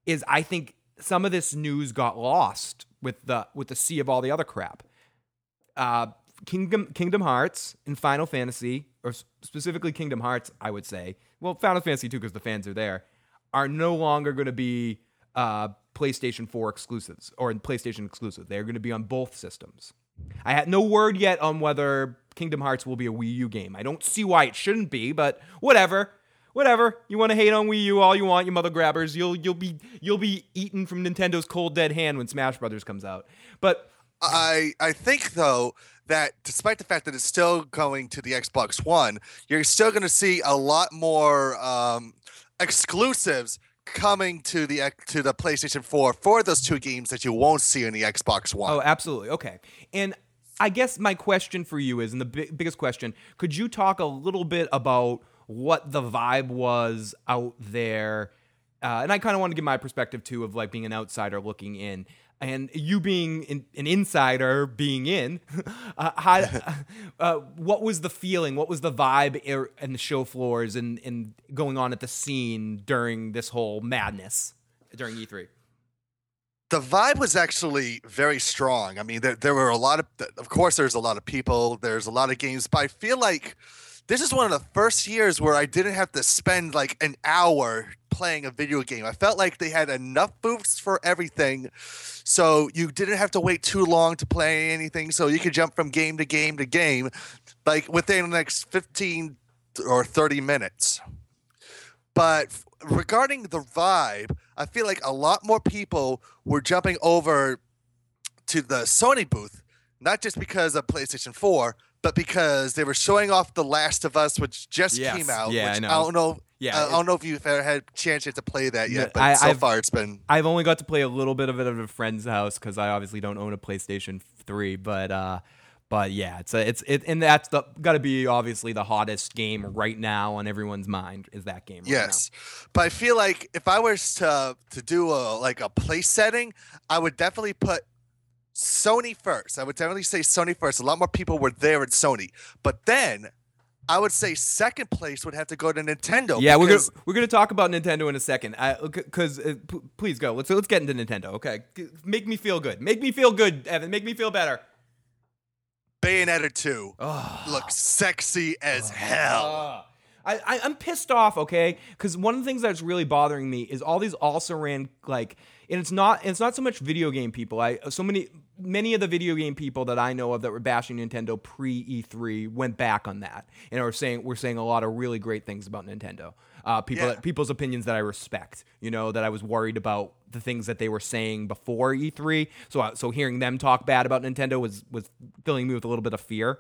is I think some of this news got lost with the with the sea of all the other crap. Uh, Kingdom Kingdom Hearts and Final Fantasy, or specifically Kingdom Hearts, I would say. Well, Final Fantasy too, because the fans are there, are no longer going to be uh, PlayStation 4 exclusives or PlayStation exclusive. They're going to be on both systems. I had no word yet on whether Kingdom Hearts will be a Wii U game. I don't see why it shouldn't be, but whatever. Whatever. You want to hate on Wii U all you want, you mother grabbers. You'll you'll be you'll be eaten from Nintendo's cold dead hand when Smash Brothers comes out. But I I think though that despite the fact that it's still going to the Xbox One, you're still going to see a lot more um, exclusives coming to the to the PlayStation 4 for those two games that you won't see in the Xbox One. Oh, absolutely. Okay. And I guess my question for you is, and the big, biggest question, could you talk a little bit about what the vibe was out there? Uh, and I kind of want to give my perspective too of like being an outsider looking in. And you being in, an insider, being in, (laughs) uh, how, (laughs) uh, what was the feeling? What was the vibe er- and the show floors and, and going on at the scene during this whole madness during E E3? the vibe was actually very strong. I mean, there, there were a lot of, of course, there's a lot of people, there's a lot of games, but I feel like this is one of the first years where I didn't have to spend like an hour playing a video game. I felt like they had enough booths for everything. So you didn't have to wait too long to play anything. So you could jump from game to game to game, like within the next 15 or 30 minutes. But regarding the vibe, I feel like a lot more people were jumping over to the Sony booth, not just because of PlayStation 4, but because they were showing off The Last of Us, which just Yes. came out. Yeah, I know. don't know. Yeah, I don't know if you've ever had a chance yet to play that yet, but I- so I've- far it's been. I've only got to play a little bit of it at a friend's house because I obviously don't own a PlayStation 3, but uh, but yeah, it's a, it's it, and that's the got to be obviously the hottest game right now on everyone's mind is that game. Right Yes, but I feel like if I was to to do a like a place setting, I would definitely put Sony first. I would definitely say Sony first. A lot more people were there at Sony, but then I would say second place would have to go to Nintendo. Yeah, we're gonna we're gonna talk about Nintendo in a second. I Because uh, p- please go. Let's let's get into Nintendo. Okay, make me feel good. Make me feel good, Evan. Make me feel better. Bayonetta 2 Oh. looks sexy as hell. Ugh. I, I I'm pissed off, okay? Because one of the things that's really bothering me is all these also ran like, and it's not it's not so much video game people. I so many many of the video game people that I know of that were bashing Nintendo pre E3 went back on that and are saying we're saying a lot of really great things about Nintendo. Uh, people Yeah. that people's opinions that I respect. You know that I was worried about the things that they were saying before E3. So uh, so hearing them talk bad about Nintendo was was filling me with a little bit of fear.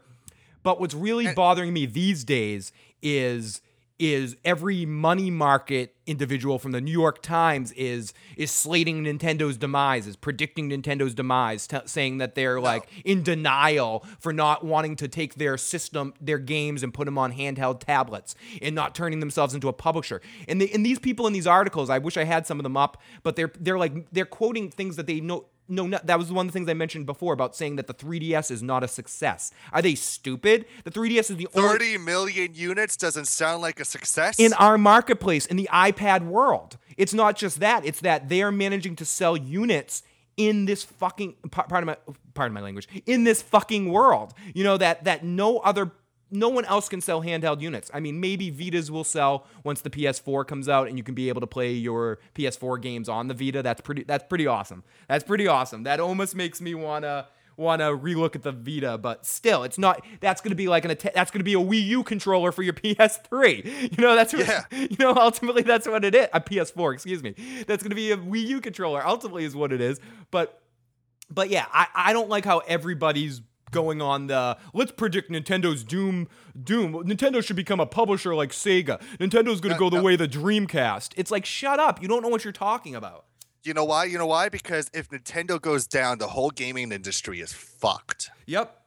But what's really bothering me these days is is every money market individual from the New York Times is is slating Nintendo's demise, is predicting Nintendo's demise, t- saying that they're like in denial for not wanting to take their system, their games, and put them on handheld tablets, and not turning themselves into a publisher. And they, and these people in these articles, I wish I had some of them up, but they're they're like they're quoting things that they know no, no, that was one of the things I mentioned before about saying that the 3DS is not a success. Are they stupid? The 3DS is the only 30 million units doesn't sound like a success. in our marketplace in the iPad world. It's not just that. It's that they are managing to sell units in this fucking pardon my pardon my language in this fucking world. You know that that no other no one else can sell handheld units. I mean, maybe Vitas will sell once the PS4 comes out and you can be able to play your PS4 games on the Vita. That's pretty that's pretty awesome. That's pretty awesome. That almost makes me want to want to relook at the Vita, but still, it's not. That's going to be like an that's going to be a Wii U controller for your (laughs) PS3. You know, that's what, Yeah. (laughs) You know, ultimately, that's what it is. A PS4, excuse me. That's going to be a Wii U controller. Ultimately, is what it is. But but yeah, I, I don't like how everybody's going on the let's predict Nintendo's doom doom. Nintendo should become a publisher like Sega. Nintendo's gonna No, go the no. way the Dreamcast. It's like shut up. You don't know what you're talking about. You know why? You know why? Because if Nintendo goes down, the whole gaming industry is fucked. Yep.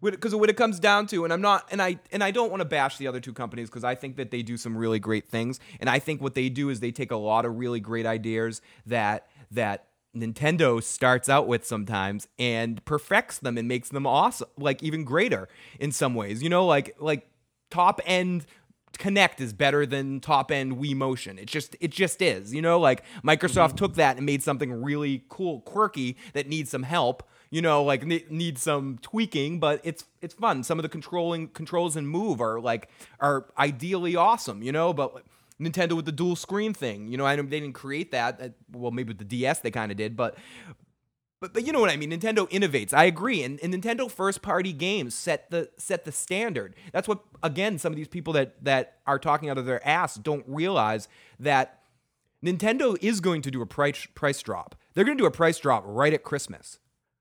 Because what it comes down to, and I'm not, and I and I don't want to bash the other two companies because I think that they do some really great things, and I think what they do is they take a lot of really great ideas that that Nintendo starts out with sometimes and perfects them and makes them awesome, like even greater in some ways. You know, like like top end Kinect is better than top end Wii Motion. It just it just is. You know, like Microsoft mm-hmm. took that and made something really cool, quirky that needs some help. You know, like ne- needs some tweaking, but it's it's fun. Some of the controlling controls and move are like are ideally awesome. You know, but. Nintendo with the dual screen thing, you know, I know they didn't create that. Well, maybe with the DS they kind of did, but but but you know what I mean. Nintendo innovates. I agree. And, and Nintendo first party games set the set the standard. That's what again some of these people that that are talking out of their ass don't realize that Nintendo is going to do a price price drop. They're going to do a price drop right at Christmas.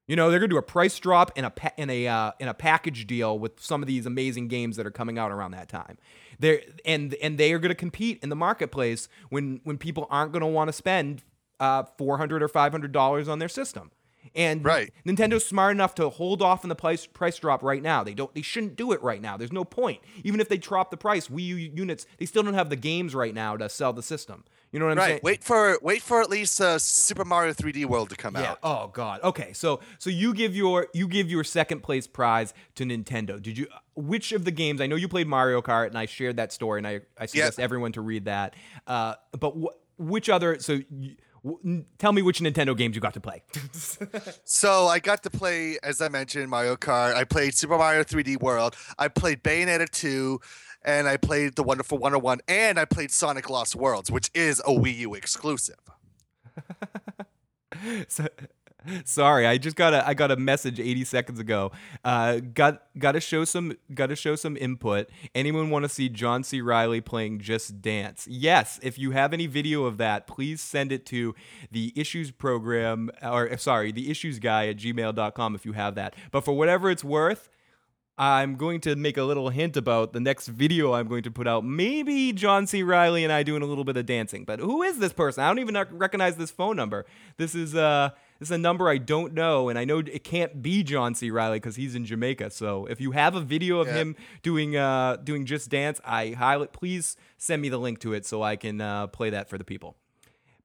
You know, they're going to do a price drop in a pa- in a uh, in a package deal with some of these amazing games that are coming out around that time. They're and and they are going to compete in the marketplace when when people aren't going to want to spend uh, four hundred or five hundred dollars on their system. And Right. Nintendo's smart enough to hold off on the price price drop right now. They don't. They shouldn't do it right now. There's no point. Even if they drop the price, Wii U units, they still don't have the games right now to sell the system. You know what I'm right. saying? Wait for wait for at least uh, Super Mario 3D World to come Yeah. out. Oh God. Okay. So so you give your you give your second place prize to Nintendo. Did you? Which of the games? I know you played Mario Kart, and I shared that story, and I I suggest everyone to read that. Uh, but wh- which other? So. You, w- n- Tell me which Nintendo games you got to play. (laughs) So I got to play, as I mentioned, Mario Kart. I played Super Mario 3D World. I played Bayonetta 2, and I played The Wonderful 101, and I played Sonic Lost Worlds, which is a Wii U exclusive. (laughs) So- sorry, I just got a I got a message 80 seconds ago. Uh, got got to show some got to show some input. Anyone want to see John C. Reilly playing Just Dance? Yes. If you have any video of that, please send it to the issues program or sorry, the issues guy at gmail.com if you have that. But for whatever it's worth. I'm going to make a little hint about the next video I'm going to put out. Maybe John C. Reilly and I doing a little bit of dancing. But who is this person? I don't even recognize this phone number. This is uh this is a number I don't know, and I know it can't be John C. Reilly because he's in Jamaica. So if you have a video of Yeah. him doing uh doing Just Dance, I highly please send me the link to it so I can uh, play that for the people.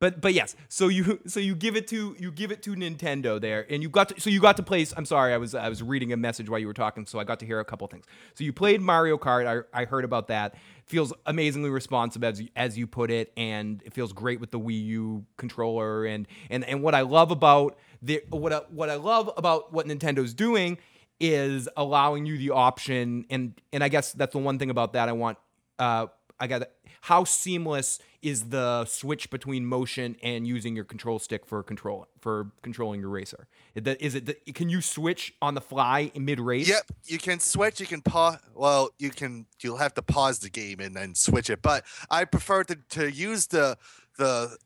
But but yes, so you so you give it to you give it to Nintendo there, and you got to so you got to play. I'm sorry, I was I was reading a message while you were talking, so I got to hear a couple things. So you played Mario Kart. I, I heard about that. Feels amazingly responsive as as you put it, and it feels great with the Wii U controller. And and and what I love about the what I, what I love about what Nintendo's doing is allowing you the option, and and I guess that's the one thing about that I want. Uh, I got how seamless is the switch between motion and using your control stick for control for controlling your racer? Is it- the- can you switch on the fly in mid race? Yep, you can switch. You can pause. Well, you can. You'll have to pause the game and then switch it. But I prefer to, to use the the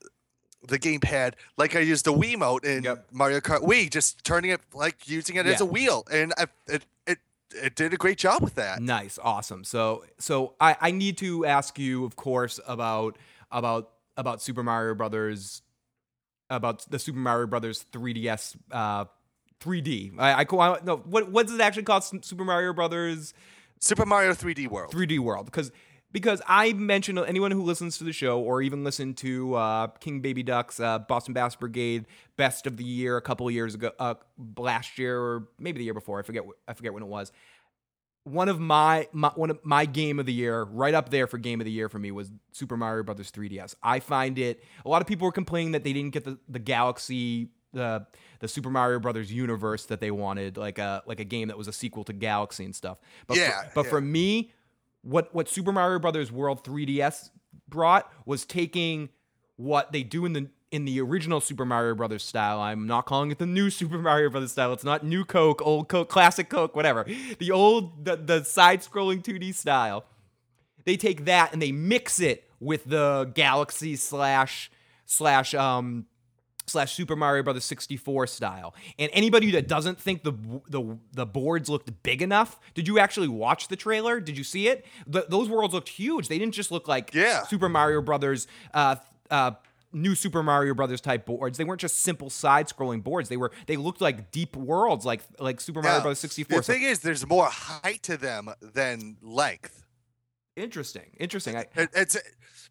the gamepad like I used the Wii Wiimote in Yep. Mario Kart Wii, just turning it like using it as a wheel, and I, it it it did a great job with that. Nice, awesome. So so I, I need to ask you, of course, about about about Super Mario Brothers, about the Super Mario Brothers 3DS, uh, 3D. I, I call no. What what's it actually called? Super Mario Brothers Super Mario 3D World. 3D World because because I mentioned anyone who listens to the show or even listened to uh, King Baby Ducks uh, Boston Bass Brigade Best of the Year a couple of years ago, uh, last year or maybe the year before. I forget. I forget when it was. one of my, my one of my game of the year, right up there for game of the year for me was Super Mario Brothers 3DS. I find it. A lot of people were complaining that they didn't get the the Galaxy the the Super Mario Brothers universe that they wanted, like a like a game that was a sequel to Galaxy and stuff. But Yeah, for, but yeah. for me, what what Super Mario Brothers World 3DS brought was taking what they do in the in the original Super Mario Brothers style. I'm not calling it the new (laughs) Super Mario Brothers style. It's not new Coke, old Coke, classic Coke, whatever. The old the, the side-scrolling 2D style. They take that and they mix it with the Galaxy slash slash um slash Super Mario Brothers 64 style. And anybody that doesn't think the the the boards looked big enough, did you actually watch the trailer? Did you see it? Th those worlds looked huge. They didn't just look like Yeah. Super Mario Brothers uh uh new Super Mario Brothers type boards. They weren't just simple side-scrolling boards. They were they looked like deep worlds like like Super Mario. Brothers 64. The So- thing is, there's more height to them than length. interesting. Interesting. I, It, it's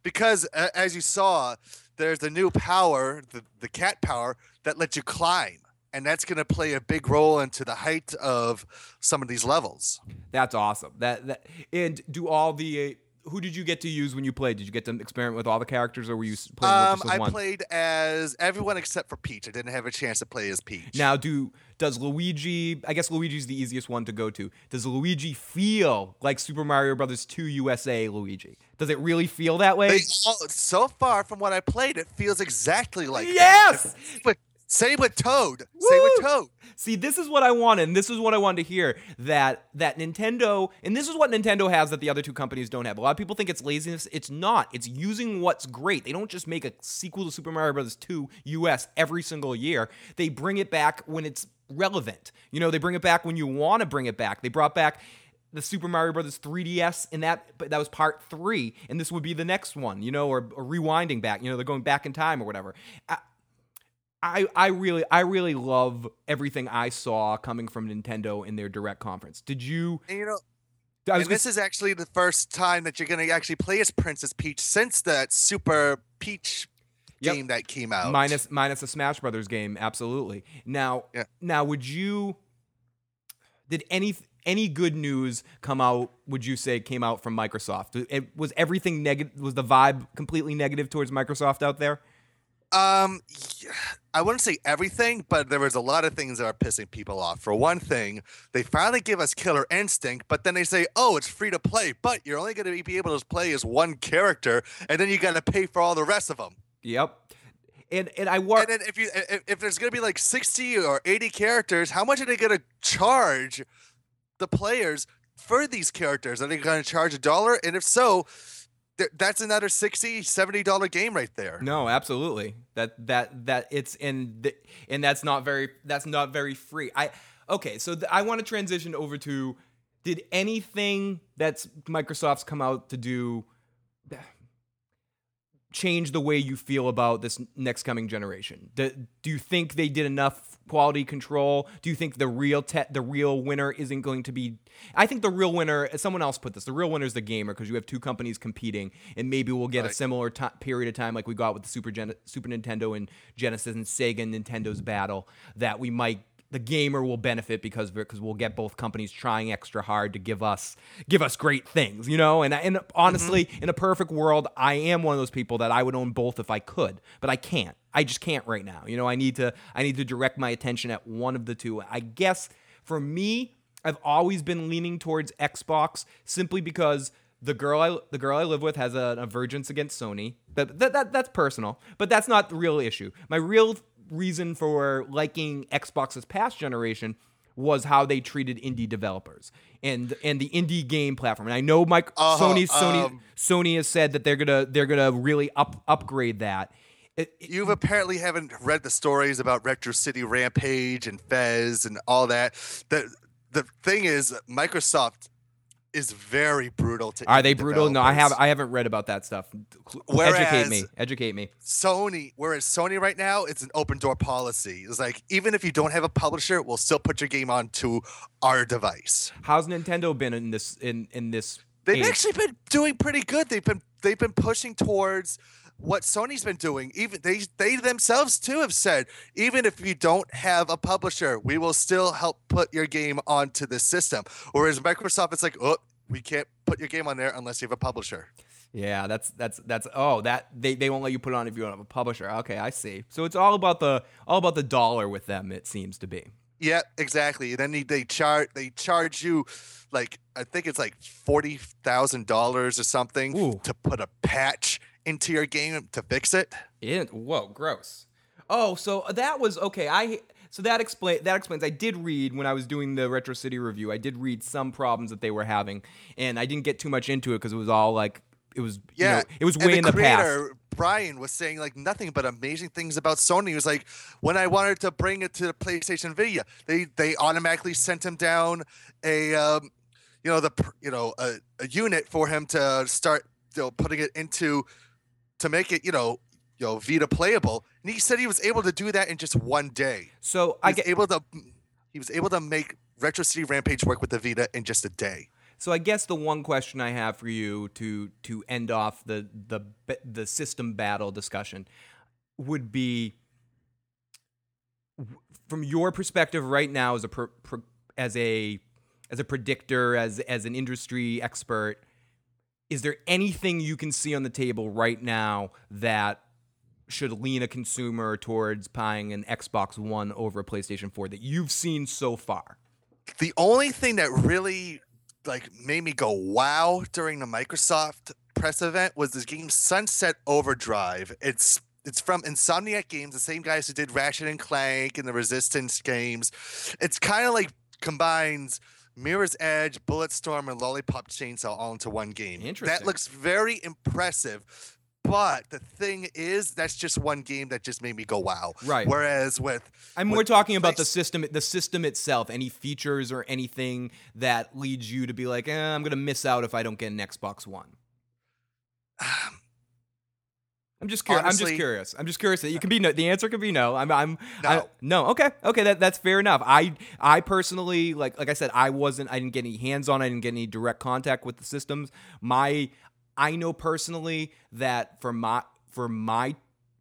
because, uh, as you saw, there's a new power, the, the cat power, that lets you climb. And that's going to play a big role into the height of some of these levels. That's awesome. That that and do all the uh, who did you get to use when you played? Did you get to experiment with all the characters, or were you playing Um, with just I one? played as everyone except for Peach. I didn't have a chance to play as Peach. Now, do does Luigi? I guess Luigi's the easiest one to go to. Does Luigi feel like Super Mario Brothers 2 USA Luigi? Does it really feel that way? So far from what I played, it feels exactly like that. Yes! But same with Toad. Same with Toad. See, this is what I wanted, and this is what I wanted to hear. That that Nintendo, and this is what Nintendo has that the other two companies don't have. A lot of people think it's laziness. It's not. It's using what's great. They don't just make a sequel to Super Mario Bros. 2 US every single year. They bring it back when it's relevant. You know, they bring it back when you want to bring it back. They brought back the Super Mario Brothers 3DS, and that but that was part three, and this would be the next one. You know, or, or rewinding back. You know, they're going back in time or whatever. I, I, I really I really love everything I saw coming from Nintendo in their direct conference. Did you? And you know, and this is actually the first time that you're going to actually play as Princess Peach since that Super Peach Yep. game that came out. minus minus a Smash Brothers game, absolutely. Now, Yeah. now would you? Did any any good news come out? Would you say came out from Microsoft? It, was everything negative? Was the vibe completely negative towards Microsoft out there? Um, I wouldn't say everything, but there was a lot of things that are pissing people off. For one thing, they finally give us Killer Instinct, but then they say, "Oh, it's free to play, but you're only going to be able to play as one character, and then you got to pay for all the rest of them." Yep. And and I war. And then if you if, if there's going to be like 60 or 80 characters, how much are they going to charge the players for these characters? Are they going to charge a dollar? And if so, th- that's another 60 70 dollar game right there. No, absolutely. That that that it's and th- and that's not very that's not very free. I okay, so th- I want to transition over to did anything that's Microsoft's come out to do change the way you feel about this next coming generation? Do, do you think they did enough quality control? Do you think the real te- the real winner isn't going to be? I think the real winner. Someone else put this. The real winner is the gamer because you have two companies competing, and maybe we'll get a similar ti period of time like we got with the Super Gen- Super Nintendo and Genesis and Sega and Nintendo's battle that we might. The gamer will benefit because because we'll get both companies trying extra hard to give us give us great things, you know. And and honestly, mm-hmm. in a perfect world, I am one of those people that I would own both if I could, but I can't. I just can't right now. You know, I need to I need to direct my attention at one of the two. I guess for me, I've always been leaning towards Xbox simply because the girl I the girl I live with has an avergence against Sony. But that, that that's personal. But that's not the real issue. My real reason for liking Xbox's past generation was how they treated indie developers and and the indie game platform. And I know Mike Uh-huh, Sony Sony um, Sony has said that they're gonna they're gonna really up upgrade that. It- it- You've apparently haven't read the stories about Retro City Rampage and Fez and all that. The the thing is, Microsoft is very brutal to. are they brutal? No, I have i haven't read about that stuff. Educate me. Educate me. Sony, whereas Sony right now, it's an open door policy. It's like even if you don't have a publisher, we'll still put your game onto our device. How's Nintendo been in this in in this? They've age? actually been doing pretty good. They've been they've been pushing towards what Sony's been doing. Even they they themselves too have said, even if you don't have a publisher, we will still help put your game onto the system. Whereas Microsoft, it's like, oh, we can't put your game on there unless you have a publisher. Yeah, that's that's that's oh that they, they won't let you put it on if you don't have a publisher. Okay, I see. So it's all about the all about the dollar with them. It seems to be. Yeah, exactly. And then they, they charge they charge you like I think it's like forty thousand dollars or something Ooh. to put a patch into your game to fix it. In whoa, gross. Oh, so that was okay. I so that explain that explains. I did read when I was doing the Retro City review. I did read some problems that they were having, and I didn't get too much into it because it was all like it was Yeah, you know, it was way in the past. Brian was saying like nothing but amazing things about Sony. He was like, when I wanted to bring it to the PlayStation Vita, they they automatically sent him down a um, you know the you know a, a unit for him to start you know putting it into to make it you know you know Vita playable. And he said he was able to do that in just one day. So He I get able to he was able to make Retro City Rampage work with the Vita in just a day. So I guess the one question I have for you to to end off the the the system battle discussion would be from your perspective right now as a per, per, as a as a predictor as as an industry expert is there anything you can see on the table right now that should lean a consumer towards buying an Xbox One over a PlayStation 4 that you've seen so far? the only thing that really like made me go wow during the Microsoft press event was this game Sunset Overdrive. It's it's from Insomniac Games, the same guys who did Ratchet and Clank and the Resistance games. It's kind of like combines Mirror's Edge, Bulletstorm, and Lollipop Chainsaw all into one game. Interesting. That looks very impressive. But the thing is, that's just one game that just made me go wow. Right. Whereas with I'm with more talking about the system, the system itself. Any features or anything that leads you to be like, eh, I'm gonna miss out if I don't get an Xbox One. I'm just curious. I'm just curious. I'm just curious. That you can be no. The answer could be no. I'm. I'm. I- No. no. Okay. Okay. That that's fair enough. I I personally like like I said I wasn't. I didn't get any hands on. I didn't get any direct contact with the systems. My I know personally that for my for my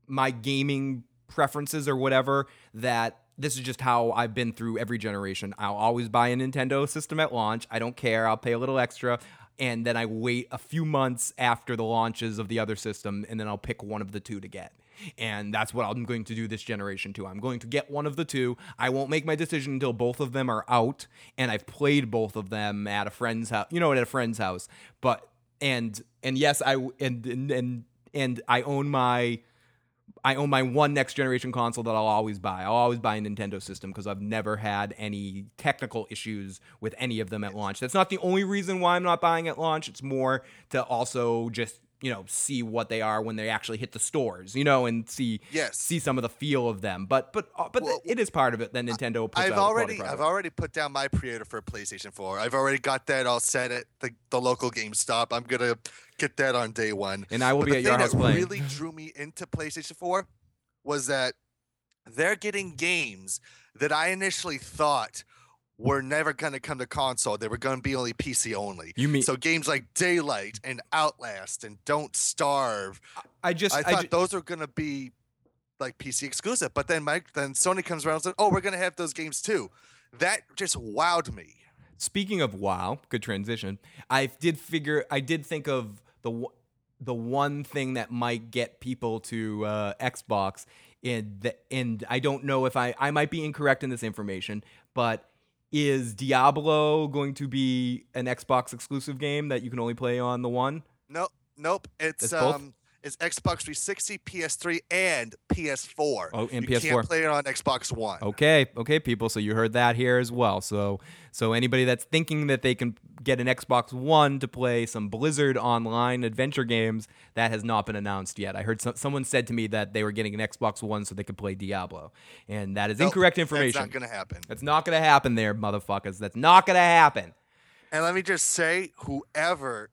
my gaming preferences or whatever that this is just how I've been through every generation. I'll always buy a Nintendo system at launch. I don't care. I'll pay a little extra and then I wait a few months after the launches of the other system and then I'll pick one of the two to get. And that's what I'm going to do this generation too. I'm going to get one of the two. I won't make my decision until both of them are out and I've played both of them at a friend's house, you know, at a friend's house. But and and yes, I and and and, I own my I own my one next generation console that I'll always buy. I'll always buy a Nintendo system because I've never had any technical issues with any of them at launch. That's not the only reason why I'm not buying at launch. It's more to also just you know see what they are when they actually hit the stores, you know, and see Yes. see some of the feel of them. But but uh, but Well, it is part of it that Nintendo puts I've out already. I've already put down my pre-order for PlayStation 4. I've already got that all set at the, the local GameStop. I'm gonna get that on day one. and I will But be at your house that playing. really drew me into PlayStation 4 was that they're getting games that I initially thought were never gonna come to console. They were gonna be only PC only. You mean So games like Daylight and Outlast and Don't Starve I just I I, thought ju- those were gonna be like PC exclusive, but then Mike, then Sony comes around and said, "Oh, we're gonna have those games too." That just wowed me. Speaking of WoW, good transition. I did figure. I did think of the the one thing that might get people to uh, Xbox, and the, and I don't know if I I might be incorrect in this information, but is Diablo going to be an Xbox exclusive game that you can only play on the one? Nope, nope. It's It's both? um, it's Xbox 360, PS3, and PS4. Oh, and you PS4. You can't play it on Xbox One. Okay, okay, people. So you heard that here as well. So, so anybody that's thinking that they can get an Xbox One to play some Blizzard online adventure games, that has not been announced yet. I heard some, someone said to me that they were getting an Xbox One so they could play Diablo, and that is Nope, incorrect information. That's not gonna happen. That's not gonna happen, there, motherfuckers. That's not gonna happen. And let me just say, whoever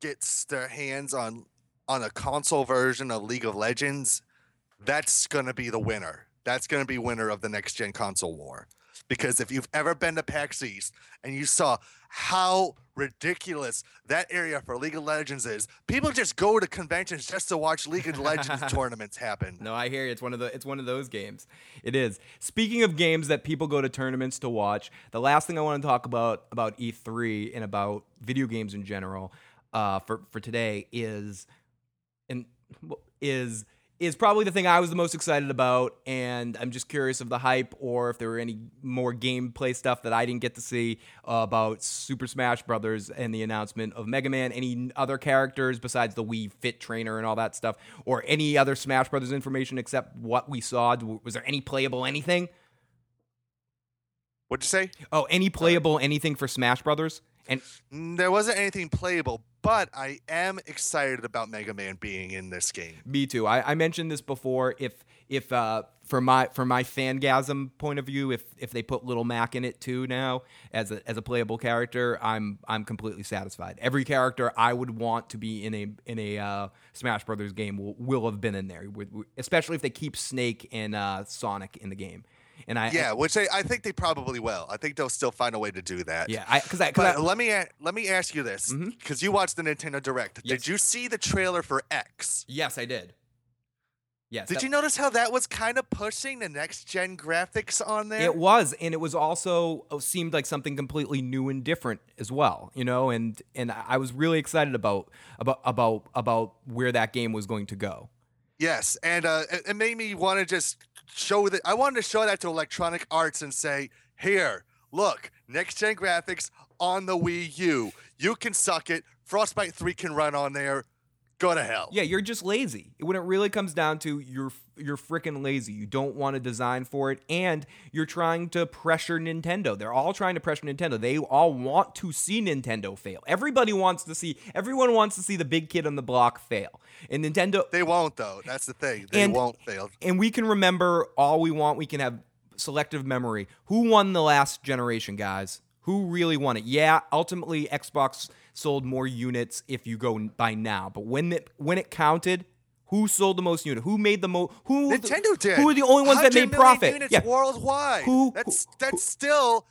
gets their hands on on a console version of League of Legends, that's gonna be the winner. That's gonna be winner of the next gen console war. because if you've ever been to PAX East and you saw how ridiculous that area for League of Legends is, people just go to conventions just to watch League of Legends (laughs) tournaments happen. No, I hear you. It's one of the it's one of those games. It is. Speaking of games that people go to tournaments to watch, the last thing I want to talk about about E3 and about video games in general uh, for for today is is is probably the thing I was the most excited about, and I'm just curious of the hype or if there were any more gameplay stuff that I didn't get to see uh, about Super Smash Brothers and the announcement of Mega Man. Any other characters besides the Wii Fit Trainer and all that stuff, or any other Smash Brothers information except what we saw? Was there any playable anything? What'd you say? Oh, any playable anything for Smash Brothers? And there wasn't anything playable, but I am excited about Mega Man being in this game. Me too. I, I mentioned this before. If if uh from my from my fangasm point of view, if if they put Little Mac in it too now as a as a playable character, I'm I'm completely satisfied. Every character I would want to be in a in a uh, Smash Brothers game will, will have been in there, especially if they keep Snake and uh, Sonic in the game. And I yeah, which I, I think they probably will. I think they'll still find a way to do that. Yeah, because I, cause I, let me let me ask you this because mm-hmm. you watched the Nintendo Direct. Yes. Did you see the trailer for X? Yes, I did. Yes. Did that, you notice how that was kind of pushing the next gen graphics on there? It was, and it was also it seemed like something completely new and different as well. You know, and and I was really excited about about about about where that game was going to go. Yes, and uh, it, it made me want to just show that. I wanted to show that to Electronic Arts and say, "Here, look, next gen graphics on the Wii U. You can suck it. Frostbite 3 can run on there go to hell. Yeah, you're just lazy. When it really comes down to you're you're freaking lazy. You don't want to design for it and you're trying to pressure Nintendo. They're all trying to pressure Nintendo. They all want to see Nintendo fail. Everybody wants to see everyone wants to see the big kid on the block fail. And Nintendo They won't though. That's the thing. They and, won't fail. And we can remember all we want. We can have selective memory. Who won the last generation, guys? Who really won it? Yeah, ultimately Xbox sold more units if you go by now. But when it when it counted, who sold the most units? Who made the most? Who Nintendo the, did. Who are the only ones that made profit? Units yeah. worldwide. Who? That's that's who, still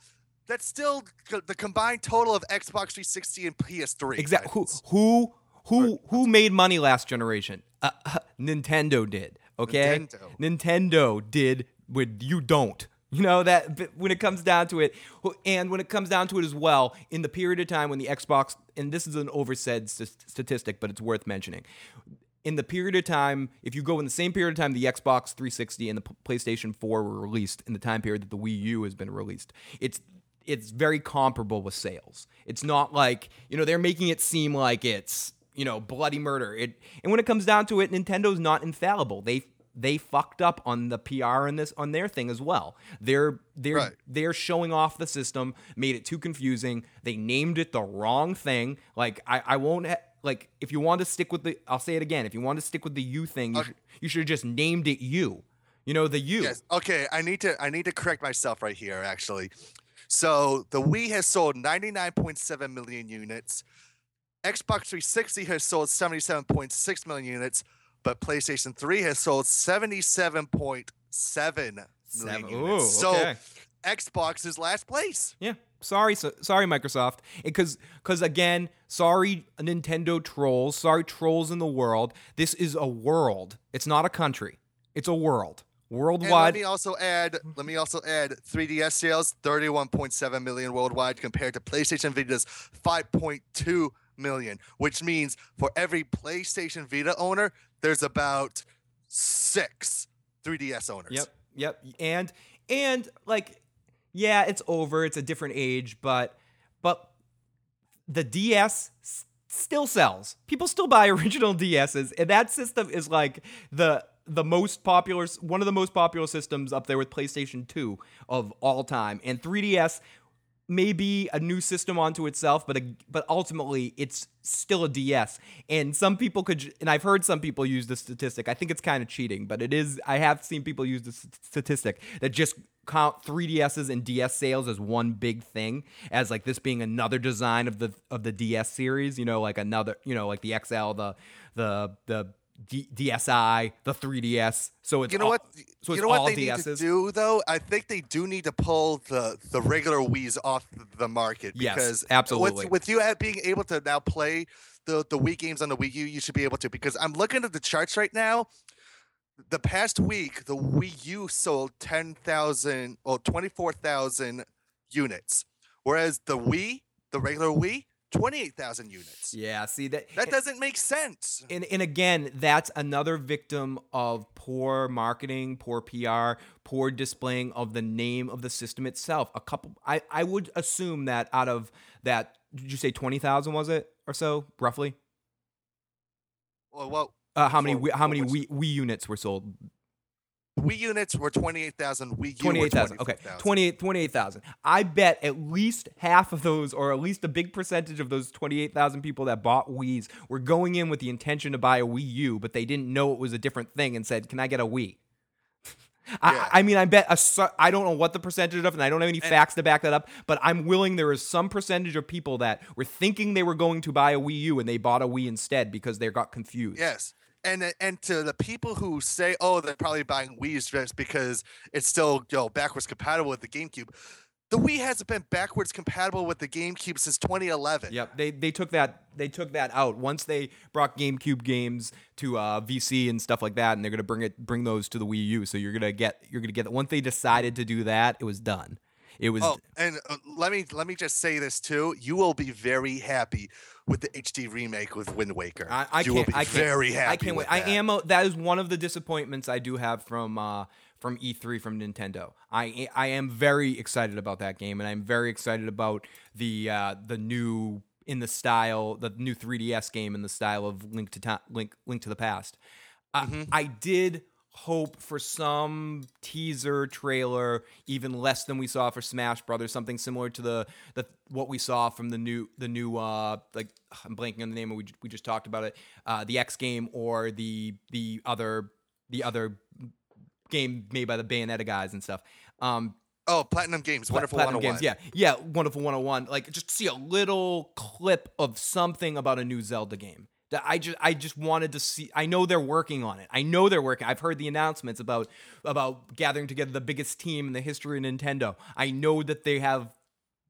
that's still the combined total of Xbox 360 and PS3. Exactly. Who who who who made money last generation? Uh, (laughs) Nintendo did. Okay. Nintendo. Nintendo did. With you don't. (laughs) You know that when it comes down to it, and when it comes down to it as well, in the period of time when the Xbox, and this is an oversaid st- statistic, but it's worth mentioning. In the period of time, if you go in the same period of time the Xbox 360 and the PlayStation 4 were released, in the time period that the Wii U has been released, it's it's very comparable with sales. It's not like you know they're making it seem like it's you know bloody murder. It and when it comes down to it, Nintendo's not infallible. They they fucked up on the PR and this on their thing as well. They're they're right. they're showing off the system, made it too confusing. They named it the wrong thing. Like I I won't ha- like if you want to stick with the I'll say it again. If you want to stick with the U thing, you okay. should you should have just named it U. You know the U. Yes. Okay. I need to I need to correct myself right here. Actually, so the Wii has sold 99.7 million units. Xbox 360 has sold 77.6 million units but PlayStation 3 has sold 77.7 million Seven. units. Ooh, okay. So Xbox is last place. Yeah. Sorry, so, sorry, Microsoft. Because, because again, sorry, Nintendo trolls. Sorry, trolls in the world. This is a world. It's not a country. It's a world. Worldwide. And let me also add. Let me also add. 3DS sales 31.7 million worldwide compared to PlayStation Vita's 5.2 million, which means for every PlayStation Vita owner, there's about six 3DS owners. Yep. Yep. And and like yeah, it's over. It's a different age, but but the DS still sells. People still buy (laughs) original DSs, and that system is like the the most popular one of the most popular systems up there with PlayStation 2 of all time. And 3DS maybe a new system onto itself, but a, but ultimately it's still a DS. And some people could, and I've heard some people use the statistic. I think it's kind of cheating, but it is. I have seen people use the statistic that just count 3DSs and DS sales as one big thing, as like this being another design of the of the DS series. You know, like another, you know, like the XL, the the the D- DSi, the 3DS. So it's You know all, what? So it's you know what all they DSs. need to do though? I think they do need to pull the the regular Wii's off the market Yes, because absolutely. with, with you being able to now play the the Wii games on the Wii U, you should be able to because I'm looking at the charts right now. The past week, the Wii U sold 10,000 or 24,000 units, whereas the Wii, the regular Wii, 28,000 units. Yeah, see that That doesn't make sense. and, and again, that's another victim of poor marketing, poor PR, poor displaying of the name of the system itself. A couple, I, I would assume that out of that, did you say 20,000 was it or so, roughly? Well, well Uh, how many, how many Wii, Wii units were sold? Wii units were 28,000. Wii U were 28,000. Okay. 24,000. 28 28,000. I bet at least half of those, or at least a big percentage of those 28,000 people that bought Wii's were going in with the intention to buy a Wii U, but they didn't know it was a different thing and said, Can I get a Wii? (laughs) I, Yeah. I mean, I bet a, I don't know what the percentage of, and I don't have any facts to back that up, but I'm willing there is some percentage of people that were thinking they were going to buy a Wii U and they bought a Wii instead because they got confused. Yes. And and to the people who say, oh, they're probably buying Wii's just because it's still you know backwards compatible with the GameCube. The Wii hasn't been backwards compatible with the GameCube since 2011. Yep, they they took that they took that out once they brought GameCube games to uh, VC and stuff like that, and they're gonna bring it bring those to the Wii U. So you're gonna get you're gonna get once they decided to do that, it was done. It was Oh, and uh, let me let me just say this too. You will be very happy with the HD remake with Wind Waker. I, I you will be I very happy. I can't wait. with I am a, that is one of the disappointments I do have from uh, from E3 from Nintendo. I I am very excited about that game, and I'm very excited about the uh, the new in the style the new 3DS game in the style of Link to Ta- Link Link to the Past. Uh, Mm-hmm. I did hope for some teaser trailer, even less than we saw for Smash Brothers, something similar to the the what we saw from the new the new uh like (sighs) I'm blanking on the name. We we just talked about it, uh, the X game or the the other the other game made by the Bayonetta guys and stuff. Um, Oh, Platinum Games, Wonderful Platinum 101. Games. Yeah, yeah, Wonderful 101. Like just see a little clip of something about a new Zelda game. That I just I just wanted to see. I know they're working on it. I know they're working. I've heard the announcements about about gathering together the biggest team in the history of Nintendo. I know that they have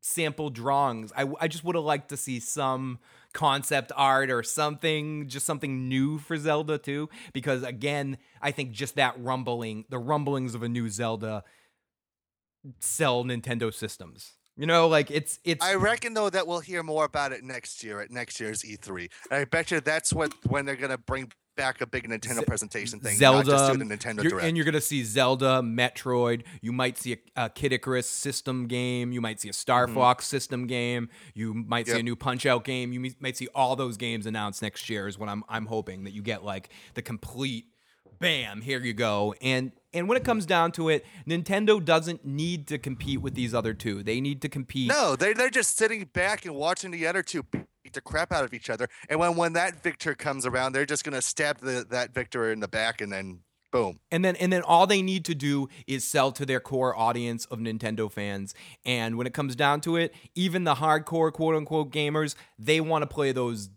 sample drawings. I I just would have liked to see some concept art or something, just something new for Zelda too. Because again, I think just that rumbling, the rumblings of a new Zelda sell Nintendo systems. You know, like it's it's I reckon though that we'll hear more about it next year at next year's E3. And I bet you that's what when they're gonna bring back a big Nintendo Ze- presentation thing, Zelda, not the Nintendo you're- Direct. and you're gonna see Zelda, Metroid. You might see a, a Kid Icarus system game. You might see a Star Fox system game. You might see a Mm-hmm. New Punch Out game. You mi- might see all those games announced next year. Is what I'm I'm hoping that you get like the complete. Bam! Here you go. And and when it comes down to it, Nintendo doesn't need to compete with these other two. They need to compete. no, they they're just sitting back and watching the other two beat the crap out of each other. And when when that victor comes around, they're just gonna stab the, that victor in the back and then boom. And then and then all they need to do is sell to their core audience of Nintendo fans. And when it comes down to it, even the hardcore quote unquote gamers, they want to play those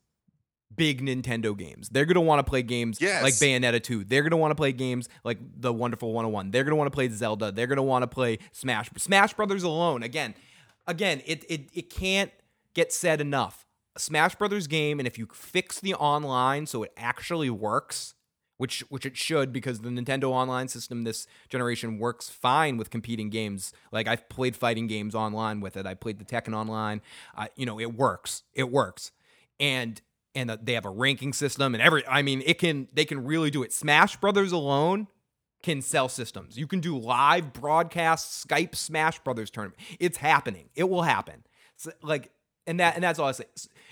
big Nintendo games. They're going to want to play games Yes. like Bayonetta 2. They're going to want to play games like The Wonderful 101. They're going to want to play Zelda. They're going to want to play Smash Smash Brothers alone. Again, again, it it it can't get said enough. A Smash Brothers game and if you fix the online so it actually works, which which it should because the Nintendo Online system this generation works fine with competing games. Like I've played fighting games online with it. I played the Tekken Online. Uh, you know, it works. It works, and and they have a ranking system and every. I mean, it can they can really do it. Smash Brothers alone can sell systems. You can do live broadcast Skype Smash Brothers tournament. It's happening. It will happen. So, like and that and that's all I say.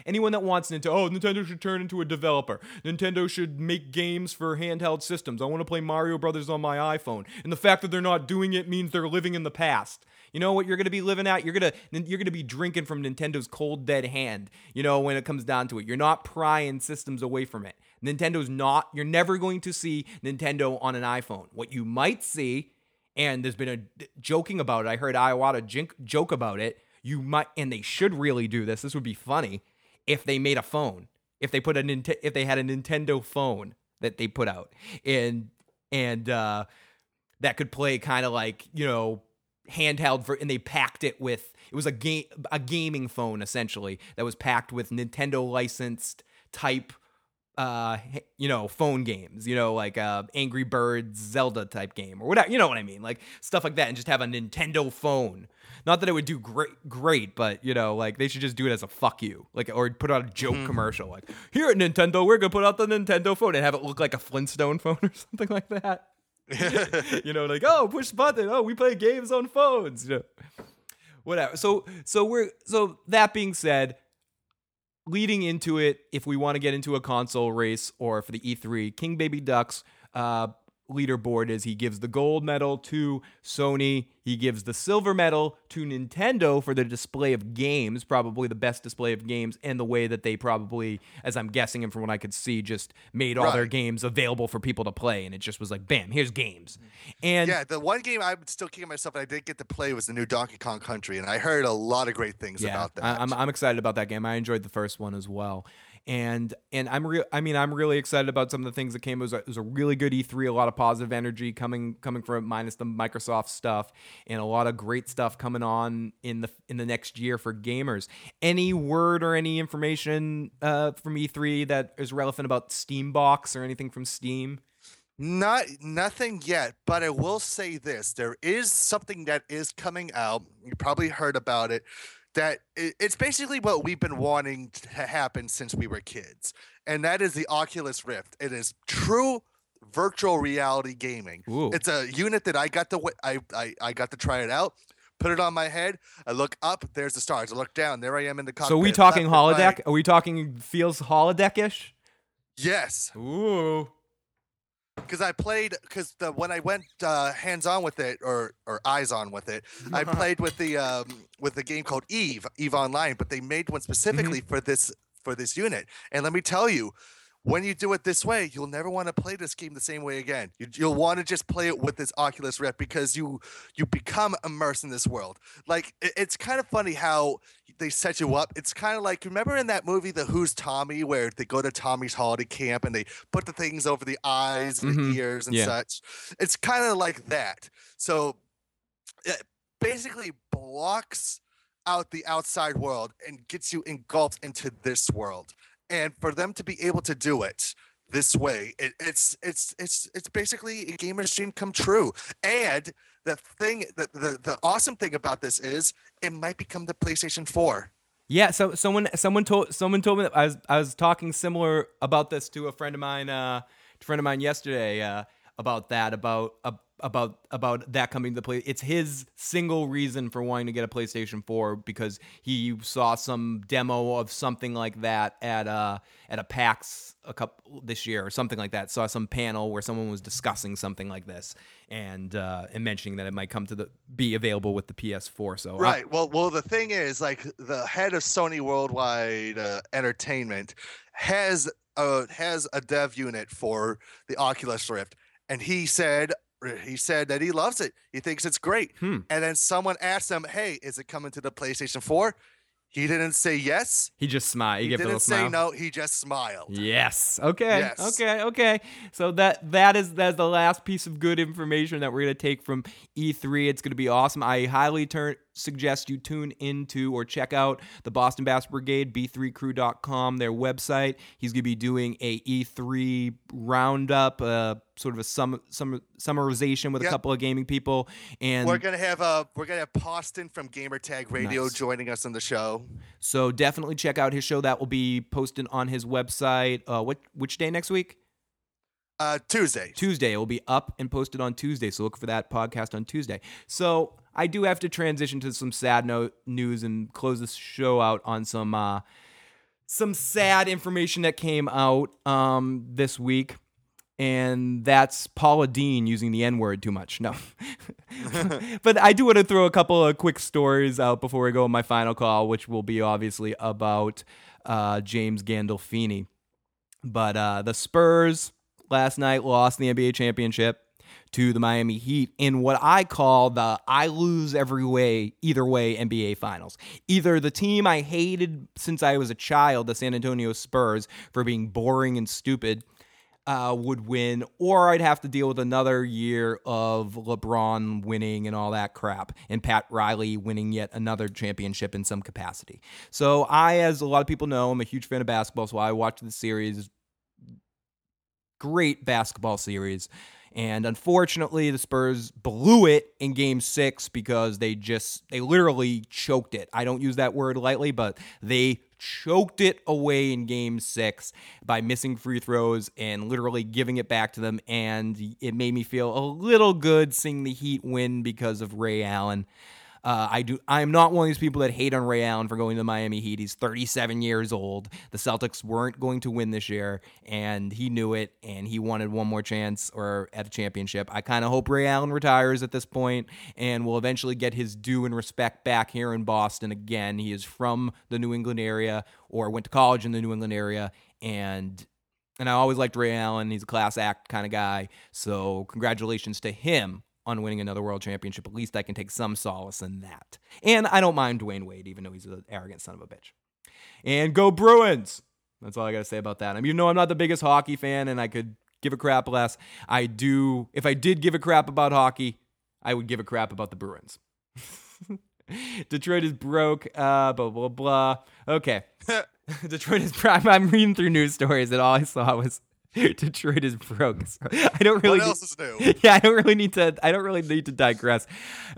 Anyone that wants Nintendo, oh, Nintendo should turn into a developer. Nintendo should make games for handheld systems. I want to play Mario Brothers on my iPhone. And the fact that they're not doing it means they're living in the past. You know what you're going to be living at? You're going to you're going to be drinking from Nintendo's cold dead hand. You know when it comes down to it. You're not prying systems away from it. Nintendo's not you're never going to see Nintendo on an iPhone. What you might see and there's been a joking about it. I heard Iwata jink, joke about it. You might, and they should really do this. This would be funny if they made a phone. If they put a Nint- if they had a Nintendo phone that they put out, and and uh, that could play kind of like you know handheld for, and they packed it with it was a game a gaming phone essentially that was packed with Nintendo licensed type uh you know phone games you know like uh angry birds zelda type game or whatever you know what i mean? Like stuff like that and just have a nintendo phone. Not that it would do great great but you know like they should just do it as a fuck you like or put out a joke Mm-hmm. commercial like here at nintendo we're gonna put out the nintendo phone and have it look like a flintstone (laughs) phone or something like that (laughs) you know like oh push button. Oh we play games on phones. You know. Whatever. So so we're so that being said leading into it, if we want to get into a console race or for the E3, King Baby Ducks uh, leaderboard is he gives the gold medal to Sony, he gives the silver medal to Nintendo for the display of games, probably the best display of games, and the way that they probably, as I'm guessing and from what I could see, just made all their games available for people to play, and it just was like, bam, here's games, and yeah, the one game I'm still kicking myself and I did get to play was the new Donkey Kong Country, and I heard a lot of great things about that. I'm I'm excited about that game. I enjoyed the first one as well. And and I'm real. I mean, I'm really excited about some of the things that came. It was, a, it was a really good E3. A lot of positive energy coming coming from minus the Microsoft stuff, and a lot of great stuff coming on in the in the next year for gamers. Any word or any information uh, from E3 that is relevant about Steambox or anything from Steam? Not nothing yet, but I will say this: there is something that is coming out. You probably heard about it. That it's basically what we've been wanting to happen since we were kids, and that is the Oculus Rift. It is true virtual reality gaming. Ooh. It's a unit that I got to I, I I got to try it out. Put it on my head. I look up. There's the stars. I look down. There I am in the cockpit. So are we talking holodeck? Are we talking feels holodeck-ish? Yes. Ooh. Because I played because the when I went uh, hands on with it or or eyes on with it, I (laughs) played with the um, with the game called Eve Eve Online, but they made one specifically for this for this unit. And let me tell you, when you do it this way, you'll never want to play this game the same way again. You, you'll want to just play it with this Oculus Rift because you you become immersed in this world. Like it- it's kind of funny how they set you up. It's kind of like remember in that movie The Who's Tommy where they go to Tommy's holiday camp and they put the things over the eyes and Mhm. the ears and Yeah. such. It's kind of like that. So it basically blocks out the outside world and gets you engulfed into this world. And for them to be able to do it this way, it, it's it's it's it's basically a gamer's dream come true. And the thing, the, the the awesome thing about this is it might become the PlayStation 4. Yeah, so someone someone told someone told me that I was I was talking similar about this to a friend of mine uh a friend of mine yesterday uh about that about uh, about about that coming to play. It's his single reason for wanting to get a PlayStation 4 because he saw some demo of something like that at uh at a PAX a couple this year or something like that. Saw some panel where someone was discussing something like this and uh and mentioning that it might come to the be available with the PS4. So Right. Well, well, the thing is, like, the head of Sony Worldwide uh, Entertainment has a has a dev unit for the Oculus Rift, and he said he said that he loves it. He thinks it's great. Hmm. And then someone asked him, "Hey, is it coming to the PlayStation 4?" He didn't say yes. he just smiled. He, He gave a little didn't say no. He just smiled. Yes. Okay. Yes. Okay. Okay. So that that is that's the last piece of good information that we're gonna take from E3. It's gonna be awesome. I highly turn suggest you tune into or check out the Boston Bass Brigade b3crew.com their website. He's gonna be doing a E3 roundup, uh, sort of a sum, sum summarization with a couple of gaming people, and We're gonna have uh we're gonna have Poston from Gamertag Radio Nice. joining us on the show. so definitely check out his show. That will be posted on his website. Uh, what which day next week? Uh, Tuesday. Tuesday. It will be up and posted on Tuesday. So look for that podcast on Tuesday. So I do have to transition to some sad news and close this show out on some uh, some sad information that came out um, this week. And that's Paula Deen using the N word too much. No. (laughs) but I do want to throw a couple of quick stories out before we go on my final call, which will be obviously about uh, James Gandolfini. But uh, the Spurs last night lost the NBA championship to the Miami Heat in what I call the I lose every way, either way NBA finals. Either the team I hated since I was a child, the San Antonio Spurs, for being boring and stupid, uh, would win, or I'd have to deal with another year of LeBron winning and all that crap, and Pat Riley winning yet another championship in some capacity. So I, as a lot of people know, I'm a huge fan of basketball, so I watched the series. Great basketball series. And unfortunately, the Spurs blew it in game six because they just, they literally choked it. I don't use that word lightly, but they choked it away in game six by missing free throws and literally giving it back to them. And it made me feel a little good seeing the Heat win because of Ray Allen. Uh, I do. I'm not one of these people that hate on Ray Allen for going to the Miami Heat. He's 37 years old. The Celtics weren't going to win this year, and he knew it, and he wanted one more chance or at a championship. I kind of hope Ray Allen retires at this point and will eventually get his due and respect back here in Boston again. He is from the New England area or went to college in the New England area, and and I always liked Ray Allen. He's a class act kind of guy. So congratulations to him on winning another world championship. At least I can take some solace in that. And I don't mind Dwyane Wade, even though he's an arrogant son of a bitch. And go Bruins! That's all I got to say about that. I mean, you know, I'm not the biggest hockey fan, and I could give a crap less. I do, if I did give a crap about hockey, I would give a crap about the Bruins. (laughs) Detroit is broke, uh, blah, blah, blah. Okay. (laughs) Detroit is, prime. I'm reading through news stories, and all I saw was (laughs) Detroit is broke. So I don't really. What need, else is new? (laughs) Yeah, I don't really need to. I don't really need to digress.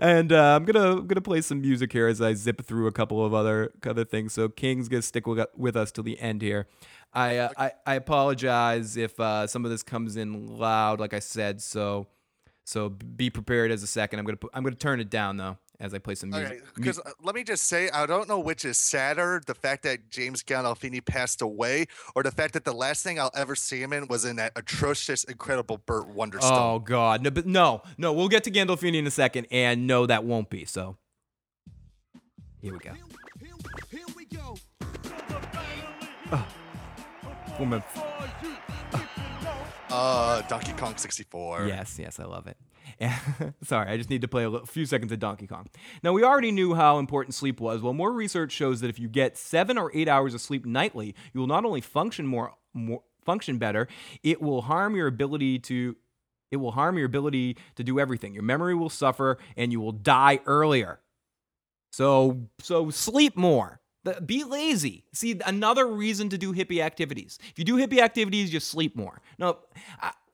And uh, I'm gonna I'm gonna play some music here as I zip through a couple of other other things. So King's gonna stick with, with us till the end here. I uh, I, I apologize if uh, some of this comes in loud, like I said. So so be prepared as a second. I'm gonna put, I'm gonna turn it down though as I play some music. Okay, because uh, let me just say, I don't know which is sadder: the fact that James Gandolfini passed away, or the fact that the last thing I'll ever see him in was in that atrocious, incredible Burt Wonderstone. Oh God, no, but no, no. We'll get to Gandolfini in a second, and no, that won't be. So here we go. Oh. Woman. Uh, Donkey Kong 64. Yes, yes, I love it. (laughs) Sorry, I just need to play a little, few seconds of Donkey Kong. Now, we already knew how important sleep was. Well, more research shows that if you get seven or eight hours of sleep nightly, you will not only function more, more function better, it will harm your ability to it will harm your ability to do everything. Your memory will suffer and you will die earlier. So, so sleep more. Be lazy. See, another reason to do hippie activities. If you do hippie activities, you sleep more. No,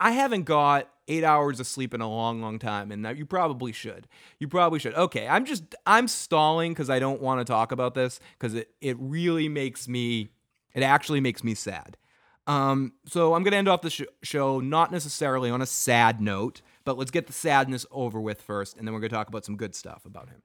I haven't got eight hours of sleep in a long, long time, and you probably should. You probably should. Okay, I'm just I'm stalling because I don't want to talk about this because it it really makes me it actually makes me sad. Um, so I'm gonna end off the sh- show not necessarily on a sad note, but let's get the sadness over with first, and then we're gonna talk about some good stuff about him.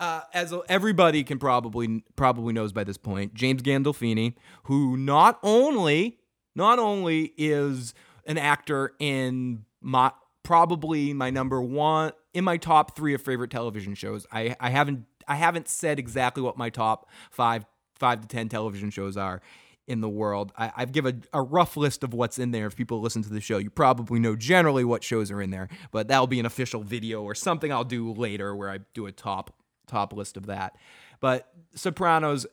Uh, as everybody can probably probably knows by this point, James Gandolfini, who not only not only is an actor in my probably my number one in my top three of favorite television shows. I, I haven't I haven't said exactly what my top five five to ten television shows are in the world. I, I've given a, a rough list of what's in there. If people listen to the show, you probably know generally what shows are in there, but that'll be an official video or something I'll do later where I do a top top list of that. But Sopranos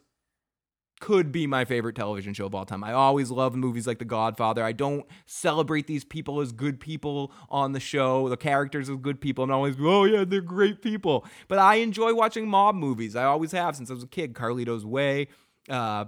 could be my favorite television show of all time. I always love movies like The Godfather. I don't celebrate these people as good people on the show, the characters as good people. I'm always, oh yeah, they're great people. But I enjoy watching mob movies. I always have since I was a kid. Carlito's Way, uh,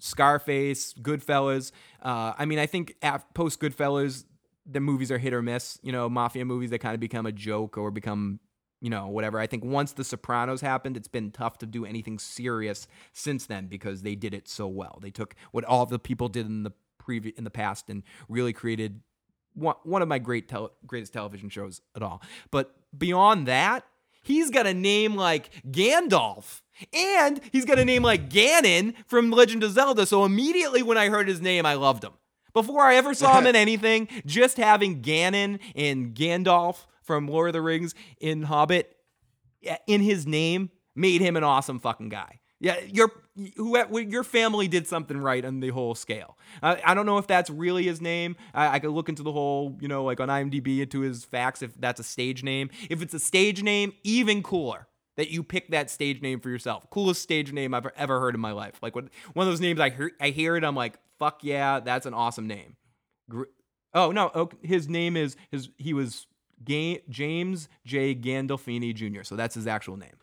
Scarface, Goodfellas. Uh, I mean, I think post Goodfellas, the movies are hit or miss. You know, mafia movies, they kind of become a joke or become you know, whatever. I think once The Sopranos happened, it's been tough to do anything serious since then because they did it so well. They took what all the people did in the previous in the past and really created one, one of my great greatest television shows at all. But beyond that, he's got a name like Gandalf. And he's got a name like Ganon from Legend of Zelda. So immediately when I heard his name, I loved him. Before I ever saw him in (laughs) anything, just having Ganon and Gandalf from Lord of the Rings in Hobbit in his name made him an awesome fucking guy. Yeah, your who your family did something right on the whole scale. Uh, I don't know if that's really his name. I, I could look into the whole, you know, like on IMDb into his facts if that's a stage name. If it's a stage name, even cooler that you pick that stage name for yourself. Coolest stage name I've ever heard in my life. Like one of those names I hear, I hear it, I'm like, fuck yeah, that's an awesome name. Oh no, his name is his. He was Ga- James J. Gandolfini Jr. So that's his actual name,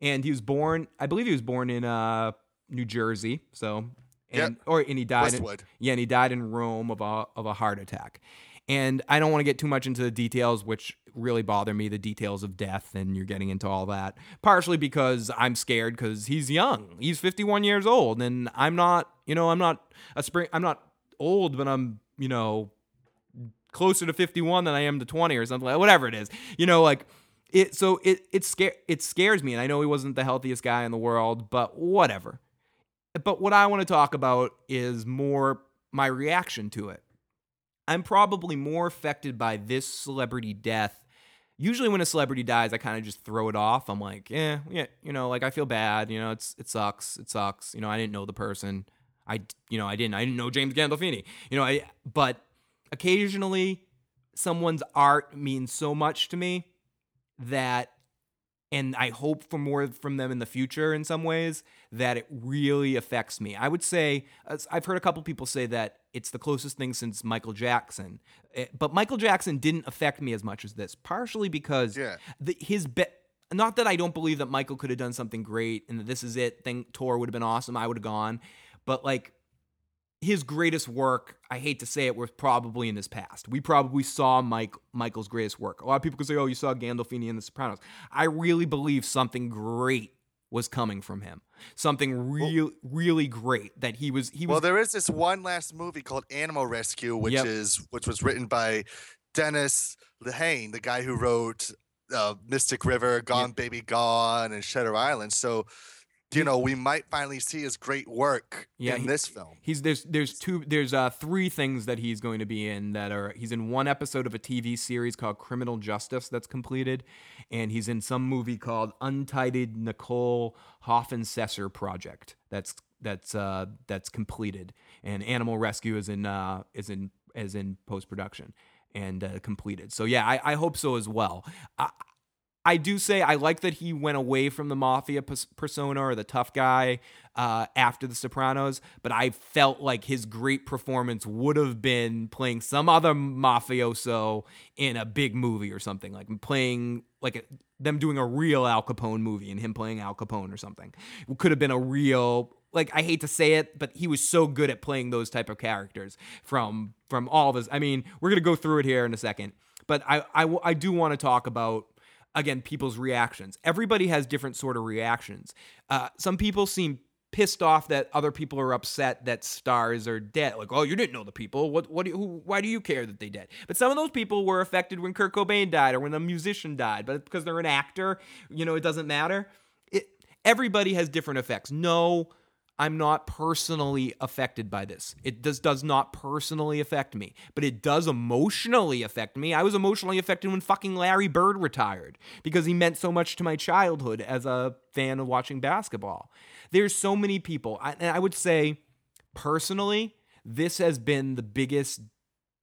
and he was born. I believe he was born in uh, New Jersey. So and Yep. or and he died. In, yeah, and he died in Rome of a of a heart attack. And I don't want to get too much into the details, which really bother me, the details of death, and you're getting into all that. Partially because I'm scared because he's young. He's 51 years old, and I'm not, you know, I'm not a spring I'm not old, but I'm, you know, closer to 51 than I am to 20 or something like whatever it is. You know, like it so it it scare it scares me and I know he wasn't the healthiest guy in the world, but whatever. But what I want to talk about is more my reaction to it. I'm probably more affected by this celebrity death. Usually when a celebrity dies, I kind of just throw it off. I'm like, eh, yeah, you know, like I feel bad, you know, it's it sucks. It sucks. You know, I didn't know the person. I you know, I didn't I didn't know James Gandolfini. You know, I but occasionally someone's art means so much to me that and I hope for more from them in the future in some ways that it really affects me. I would say I've heard a couple people say that it's the closest thing since Michael Jackson, Eh, but Michael Jackson didn't affect me as much as this, partially because Yeah. the, his be- not that I don't believe that Michael could have done something great and that this is it thing tour would have been awesome. I would have gone, but like his greatest work, I hate to say it, was probably in his past. We probably saw Mike Michael's greatest work. A lot of people could say, "Oh, you saw Gandolfini in The Sopranos." I really believe something great was coming from him. Something real, really great that he was. He was. Well, there is this one last movie called Animal Rescue, which Yep. is which was written by Dennis Lehane, the guy who wrote uh, Mystic River, Gone Baby Gone, and Shutter Island. So, you know, we might finally see his great work Yeah, in he- this film. He's there's there's two there's uh three things that he's going to be in that are he's in one episode of a TV series called Criminal Justice that's completed, and he's in some movie called Untitled Nicole Hoffenstesser Project that's that's uh that's completed, and Animal Rescue is in uh is in is in post production and uh, completed. So yeah, I, I hope so as well. I, I do say I like that he went away from the mafia pers- persona or the tough guy uh, after The Sopranos, but I felt like his great performance would have been playing some other mafioso in a big movie or something, like playing like a, them doing a real Al Capone movie and him playing Al Capone or something. It could have been a real like I hate to say it, but he was so good at playing those type of characters from from all of his. I mean, we're gonna go through it here in a second, but I I, I do want to talk about again people's reactions. Everybody has different sort of reactions. Uh, some people seem pissed off that other people are upset that stars are dead. Like, oh, you didn't know the people. What? What? Do who, why do you care that they dead? But some of those people were affected when Kurt Cobain died or when a musician died. But because they're an actor, you know, it doesn't matter. It. Everybody has different effects. No. I'm not personally affected by this. It does does not personally affect me, but it does emotionally affect me. I was emotionally affected when fucking Larry Bird retired because he meant so much to my childhood as a fan of watching basketball. There's so many people, I, and I would say personally, this has been the biggest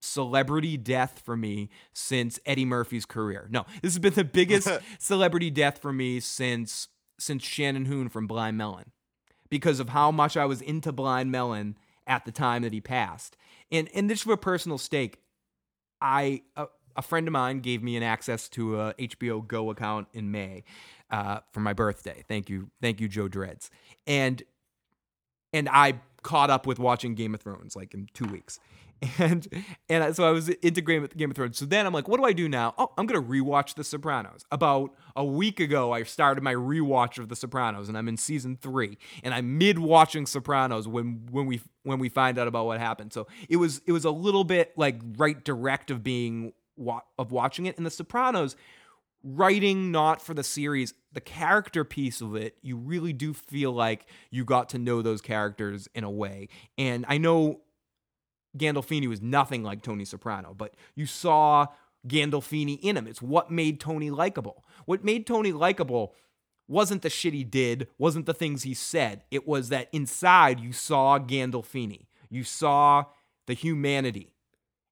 celebrity death for me since Eddie Murphy's career. No, this has been the biggest (laughs) celebrity death for me since since Shannon Hoon from Blind Melon because of how much I was into Blind Melon at the time that he passed. And and this for a personal stake, I a, a friend of mine gave me an access to a HBO Go account in May uh, for my birthday. Thank you, thank you, Joe Dreads. And and I caught up with watching Game of Thrones like in two weeks. (laughs) And and so I was into Game of, Game of Thrones. So then I'm like, what do I do now? Oh, I'm gonna rewatch The Sopranos. About a week ago, I started my rewatch of The Sopranos, and I'm in season three. And I'm mid watching Sopranos when when we when we find out about what happened. So it was it was a little bit like right direct of being of watching it. And The Sopranos, writing not for the series, the character piece of it, you really do feel like you got to know those characters in a way. And I know Gandolfini was nothing like Tony Soprano, but you saw Gandolfini in him. It's what made Tony likable. What made Tony likable wasn't the shit he did, wasn't the things he said. It was that inside you saw Gandolfini. You saw the humanity.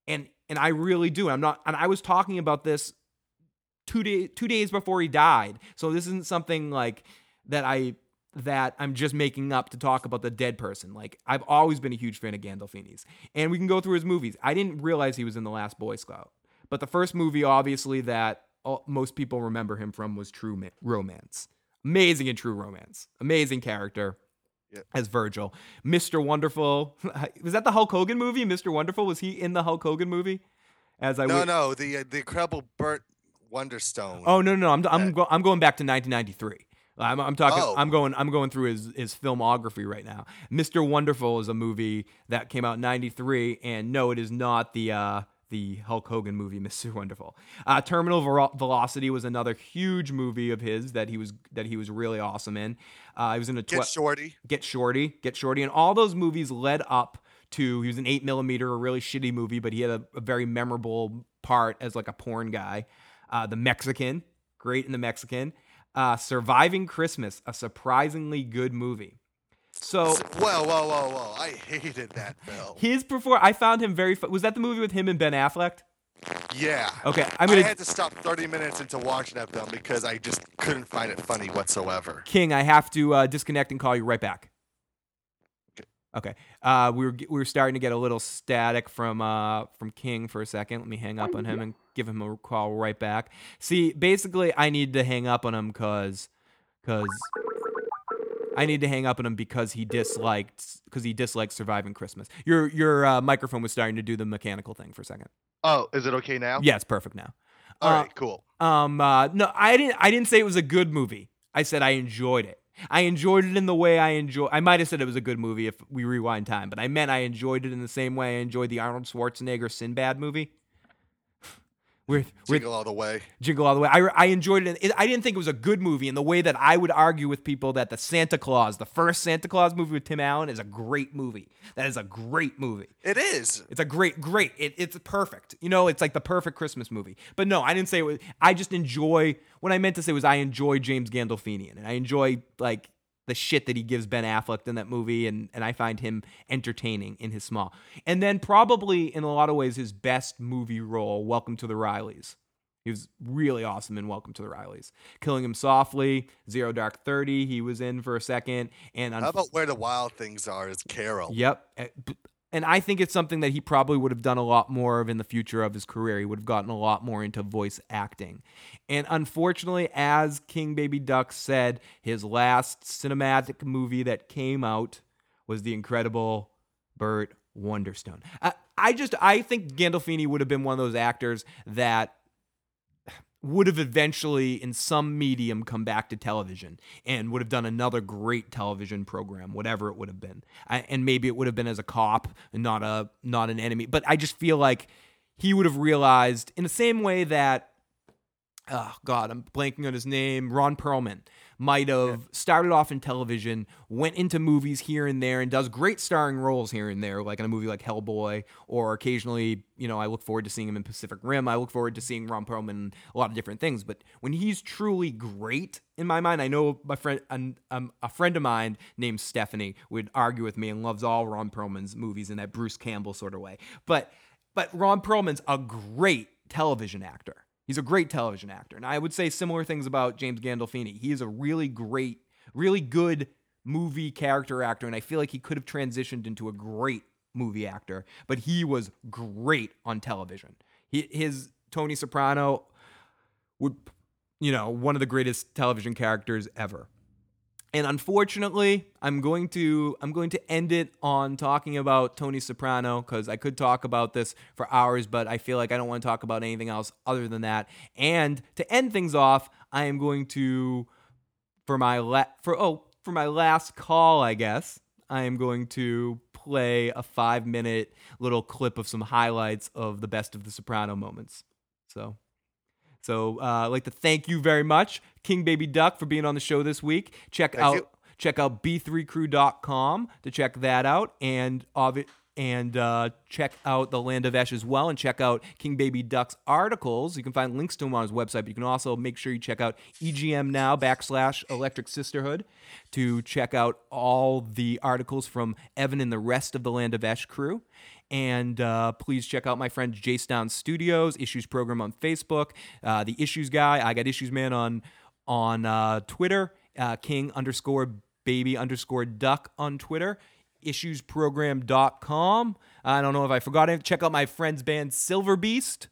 And and I really do. I'm not and I was talking about this two days two days before he died. So this isn't something like that I that I'm just making up to talk about the dead person. Like I've always been a huge fan of Gandolfini's, and we can go through his movies. I didn't realize he was in the Last Boy Scout, but the first movie, obviously, that all, most people remember him from was True Ma- Romance. Amazing in True Romance. Amazing character. Yep. As Virgil, Mr. Wonderful. (laughs) Was that the Hulk Hogan movie? Mr. Wonderful was he in the Hulk Hogan movie? As I no, wait- no, the uh, the incredible Burt Wonderstone. Oh no, no, no. I'm I'm, go, I'm going back to 1993. I'm, I'm talking. Oh. I'm going. I'm going through his his filmography right now. Mr. Wonderful is a movie that came out in '93, and no, it is not the uh, the Hulk Hogan movie, (laughs) Mr. Wonderful. Uh, Terminal Vero- Velocity was another huge movie of his that he was that he was really awesome in. Uh, he was in a Get Shorty. Get Shorty, Get Shorty, and all those movies led up to he was an eight millimeter, a really shitty movie, but he had a, a very memorable part as like a porn guy. Uh, the Mexican, great in the Mexican. Uh, Surviving Christmas, a surprisingly good movie. So Whoa, whoa, whoa, whoa! I hated that film. his before I found him very. Fu- was that the movie with him and Ben Affleck? Yeah. Okay, I'm gonna had to stop 30 minutes into watching that film because I just couldn't find it funny whatsoever. King. I have to uh, disconnect and call you right back. Okay. Uh, we were we were starting to get a little static from uh from King for a second. Let me hang up on him and give him a call right back. See, basically, I need to hang up on him because because I need to hang up on him because he disliked because he disliked surviving Christmas. Your your uh, microphone was starting to do the mechanical thing for a second. Oh, is it okay now? Yeah, it's perfect now. All Uh, right, cool. Um, uh, no, I didn't. I didn't say it was a good movie. I said I enjoyed it. I enjoyed it in the way I enjoy. I might have said it was a good movie if we rewind time, but I meant I enjoyed it in the same way I enjoyed the Arnold Schwarzenegger Sinbad movie. With with Jingle all the way. Jingle All the Way. I, I enjoyed it. it. I didn't think it was a good movie in the way that I would argue with people that the Santa Claus, the first Santa Claus movie with Tim Allen, is a great movie. That is a great movie. It is. It's a great, great. It, it's perfect. You know, it's like the perfect Christmas movie. But no, I didn't say it was. I just enjoy. What I meant to say was I enjoy James Gandolfini, and I enjoy like the shit that he gives Ben Affleck in that movie, and and I find him entertaining in his small. And then probably in a lot of ways his best movie role, Welcome to the Rileys. He was really awesome in Welcome to the Rileys. Killing Him Softly, Zero Dark Thirty. He was in for a second, and How about Where the Wild Things Are is Carol? Yep. Eh, And I think it's something that he probably would have done a lot more of in the future of his career. He would have gotten a lot more into voice acting. And unfortunately, as King Baby Duck said, his last cinematic movie that came out was The Incredible Burt Wonderstone. I, I just, I think Gandolfini would have been one of those actors that would have eventually in some medium come back to television and would have done another great television program whatever it would have been. I, and maybe it would have been as a cop and not a not an enemy. But i just feel like he would have realized in the same way that oh god i'm blanking on his name. Ron perlman might have started off in television went into movies here and there and does great starring roles here and there like in a movie like hellboy or occasionally you know i look forward to seeing him in pacific rim. I look forward to seeing ron perlman in a lot of different things. But when he's truly great in my mind i know my friend um, um, a friend of mine named stephanie would argue with me and loves all ron perlman's movies in that bruce campbell sort of way. But but ron perlman's a great television actor He's a great television actor. And I would say similar things about James Gandolfini. He is a really great, really good movie character actor. And I feel like he could have transitioned into a great movie actor, but he was great on television. He, his Tony Soprano would, you know, one of the greatest television characters ever. And unfortunately, I'm going to I'm going to end it on talking about Tony Soprano because I could talk about this for hours, but I feel like I don't want to talk about anything else other than that. And to end things off, I am going to for my la- for oh for my last call, I guess I am going to play a five minute little clip of some highlights of the best of the Soprano moments. So. So uh, I'd like to thank you very much, King Baby Duck, for being on the show this week. Check Thank out you. check out b3crew.com to check that out, and of it, and uh, check out the Land of Esh as well, and check out King Baby Duck's articles. You can find links to them on his website. But you can also make sure you check out EGM now backslash Electric Sisterhood to check out all the articles from Evan and the rest of the Land of Esh crew. And uh, please check out my friend Jace Down Studios Issues program on Facebook, uh, the Issues Guy. I got Issues Man on on uh, Twitter, uh, King underscore baby underscore duck on Twitter, issuesprogram.com. I don't know if I forgot it. Check out my friend's band Silver Beast.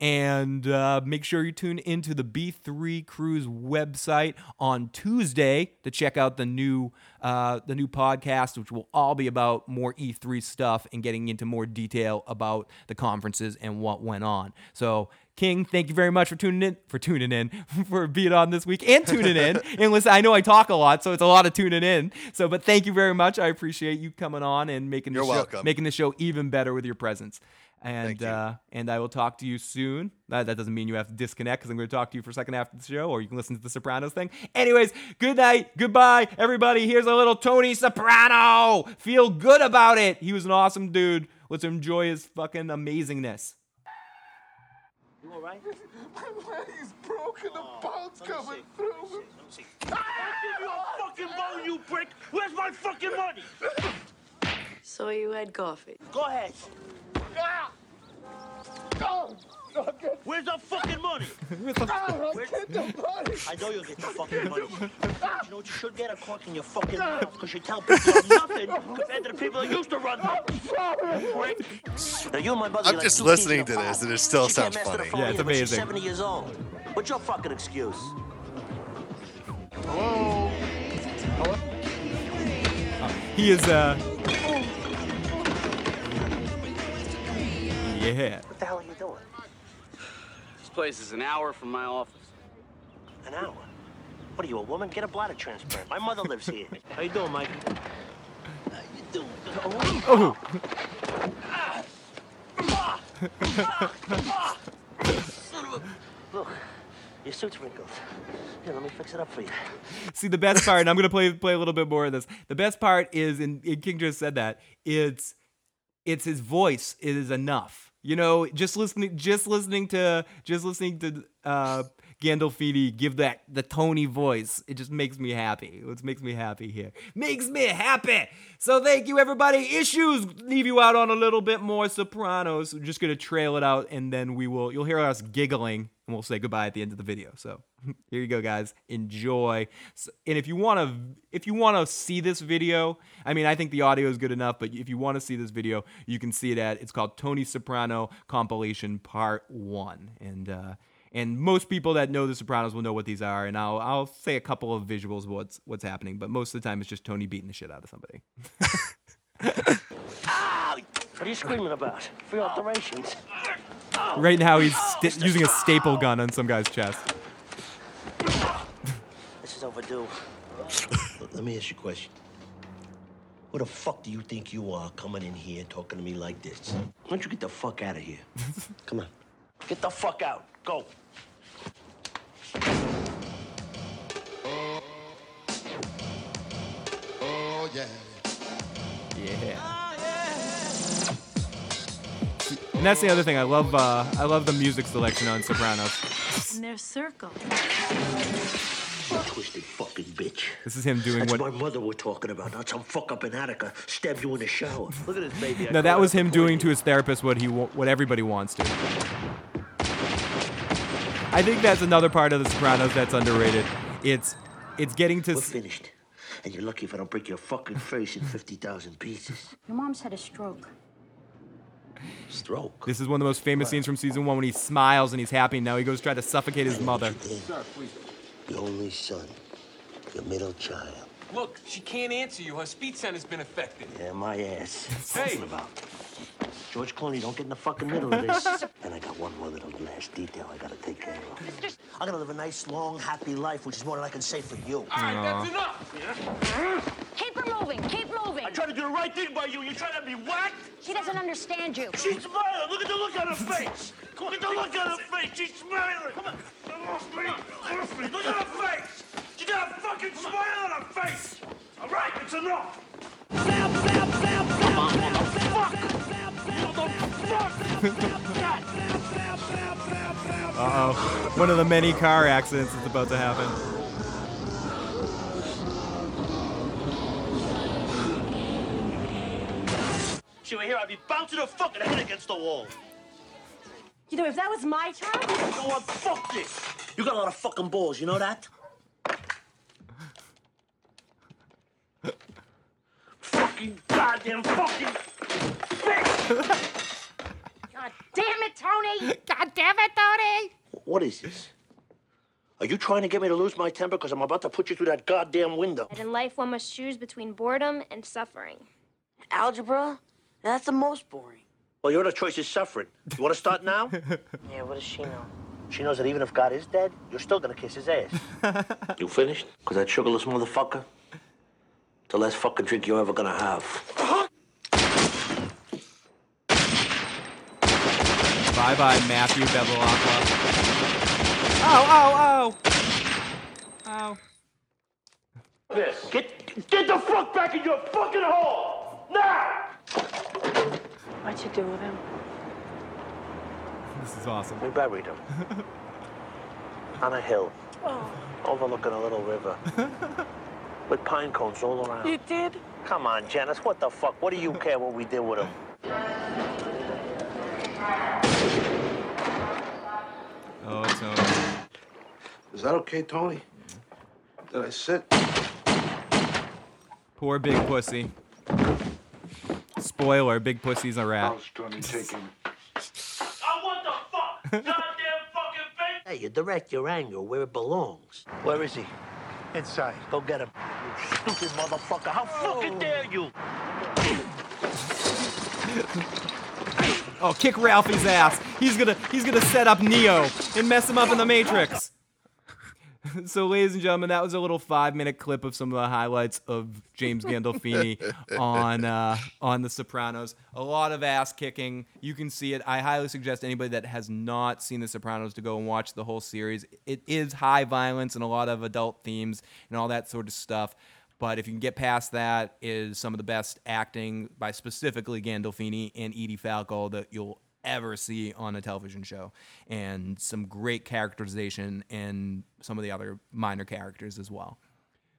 And uh, make sure you tune into the B3 Crew's website on Tuesday to check out the new uh, the new podcast, which will all be about more E3 stuff and getting into more detail about the conferences and what went on. So, King, thank you very much for tuning in, for tuning in, (laughs) for being on this week and tuning in. (laughs) and listen, I know I talk a lot, so it's a lot of tuning in. So, but thank you very much. I appreciate you coming on and making the You're show, welcome. making the show even better with your presence. And uh, and I will talk to you soon. That, that doesn't mean you have to disconnect because I'm going to talk to you for a second after the show, or you can listen to the Sopranos thing. Anyways, good night, goodbye, everybody. Here's a little Tony Soprano. Feel good about it. He was an awesome dude. Let's enjoy his fucking amazingness. You all right? My leg's broken, the bone's coming see. through. Let me see. Let me see. I'll give you a fucking bone, you prick. Where's my fucking money? So you had coffee. Go ahead. Ah! Oh, I'll get, Where's the fucking money? (laughs) oh, I'll get the money. I know you'll get the fucking money. (laughs) You know what you should get? A cork in your fucking mouth because you tell people nothing (laughs) compared to the people that used to run them. Prick. Now you and my mother. I'm are like just listening to this, and it still She sounds funny. Yeah, it's either, but she's amazing. 70 years old. What's your fucking excuse? Hello. Hello. He is, uh. Yeah. What the hell are you doing? This place is an hour from my office. An hour? What are you, a woman? Get a bladder transplant. My mother lives here. (laughs) How you doing, Mike? How you doing? Oh, Look, your suit's wrinkled. Here, let me fix it up for you. See the best part, and I'm gonna play play a little bit more of this. The best part is, and, and King just said that it's it's his voice is enough. You know, just listening, just listening to, just listening to uh, Gandolfini give that the Tony voice. It just makes me happy. It makes me happy here. Makes me happy. So thank you, everybody. Issues leave you out on a little bit more Sopranos. We're just gonna trail it out, and then we will. You'll hear us giggling, and we'll say goodbye at the end of the video. So (laughs) here you go, guys. Enjoy. And if you want to, if you want to see this video, I mean, I think the audio is good enough. But if you want to see this video, you can see it at. It's called Tony Soprano Compilation Part One, and. uh and most people that know The Sopranos will know what these are, and I'll I'll say a couple of visuals of what's what's happening, but most of the time it's just Tony beating the shit out of somebody. (laughs) Ah! What are you screaming about? Free alterations. Right now he's st- using a staple gun on some guy's chest. This is overdue. Let me ask you a question. Who the fuck do you think you are coming in here talking to me like this? Why don't you get the fuck out of here? (laughs) Come on. Get the fuck out. Go. Oh, yeah. Yeah. And that's the other thing. I love uh, I love the music selection on Sopranos. In their circle. Twisted fucking bitch. This is him doing That's what. my mother we're talking about, not some fuck up in Attica stabbed you in the shower. Look at this baby. I No, that was him doing to his therapist what he wa- what everybody wants to. I think that's another part of the Sopranos that's underrated. It's it's getting to We're s- finished. And you're lucky if I don't break your fucking face in 50,000 pieces. Your mom's had a stroke. Stroke. This is one of the most famous scenes from season one when he smiles and he's happy. Now he goes to try to suffocate his mother. Your only son. Your middle child. Look, she can't answer you. Her speech center's been affected. Yeah, my ass. Hey. About. George Clooney, don't get in the fucking middle of this. (laughs) and I got one more little last detail I gotta take care of. I'm gonna live a nice, long, happy life, which is more than I can say for you. All right, that's enough. Yeah. Keep her moving. Keep moving. I tried to do the right thing by you. You trying to be me whacked? She doesn't understand you. She's smiling. Look at the look on her face. Look at the look on her face. She's smiling. Come on. Look at her Look at her face. She got a fucking smile on her face. All right, it's enough. Uh oh. One of the many car accidents that's about to happen. She were here, I'd be bouncing her fucking head against the wall. You know, if that was my child, You know what? Fuck this. You got a lot of fucking balls, you know that? (laughs) fucking goddamn fucking face! God damn it, Tony! God damn it, Tony! What is this? Are you trying to get me to lose my temper because I'm about to put you through that goddamn window? And in life, one must choose between boredom and suffering. Algebra? That's the most boring. Well, your other choice is suffering. You want to start now? (laughs) Yeah, what does she know? She knows that even if God is dead, you're still gonna kiss his ass. (laughs) you finished? Because that sugarless motherfucker, the last fucking drink you're ever gonna have. Bye bye, Matthew Bevilacqua. Oh, oh, oh. Oh. This. Get, get the fuck back in your fucking hole! Now! What'd you do with him? This is awesome. We buried (laughs) him. On a hill. Oh. Overlooking a little river. (laughs) With pine cones all around. You did? Come on, Janice, what the fuck? What do you care what we did with him? Oh, Tony. Is that okay, Tony? Did I sit? Poor big pussy. Spoiler, big pussy's a rat. How's Tony taking? I want the fuck! Goddamn fucking face! Hey, you direct your anger where it belongs. Where is he? Inside. Go get him. You stupid motherfucker. How fucking dare you? (laughs) Oh, kick Ralphie's ass. He's gonna he's gonna set up Neo and mess him up in the Matrix. so, ladies and gentlemen, that was a little five-minute clip of some of the highlights of James Gandolfini (laughs) on uh, on The Sopranos. A lot of ass kicking. You can see it. I highly suggest anybody that has not seen The Sopranos to go and watch the whole series. It is high violence and a lot of adult themes and all that sort of stuff. But if you can get past that, is some of the best acting by specifically Gandolfini and Edie Falco that you'll ever see on a television show, and some great characterization and some of the other minor characters as well.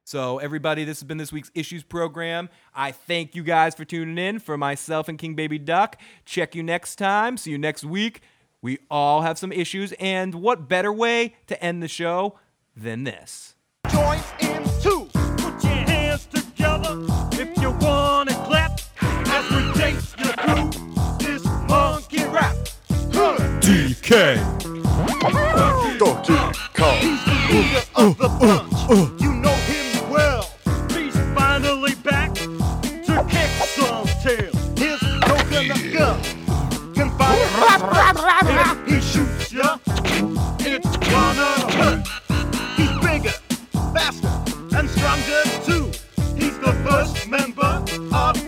So, everybody, this has been this week's Issues program. I thank you guys for tuning in. For myself and King Baby Duck, check you next time. See you next week. We all have some issues, and what better way to end the show than this? In two. DK. Donkey Kong. He's the Leader of the oh, oh, bunch. Oh. You know him well. He's finally back to kick some tail. His coconut gun can fire. (laughs) If he shoots ya, it's gonna hurt. He's bigger, faster, and stronger too. He's the first member of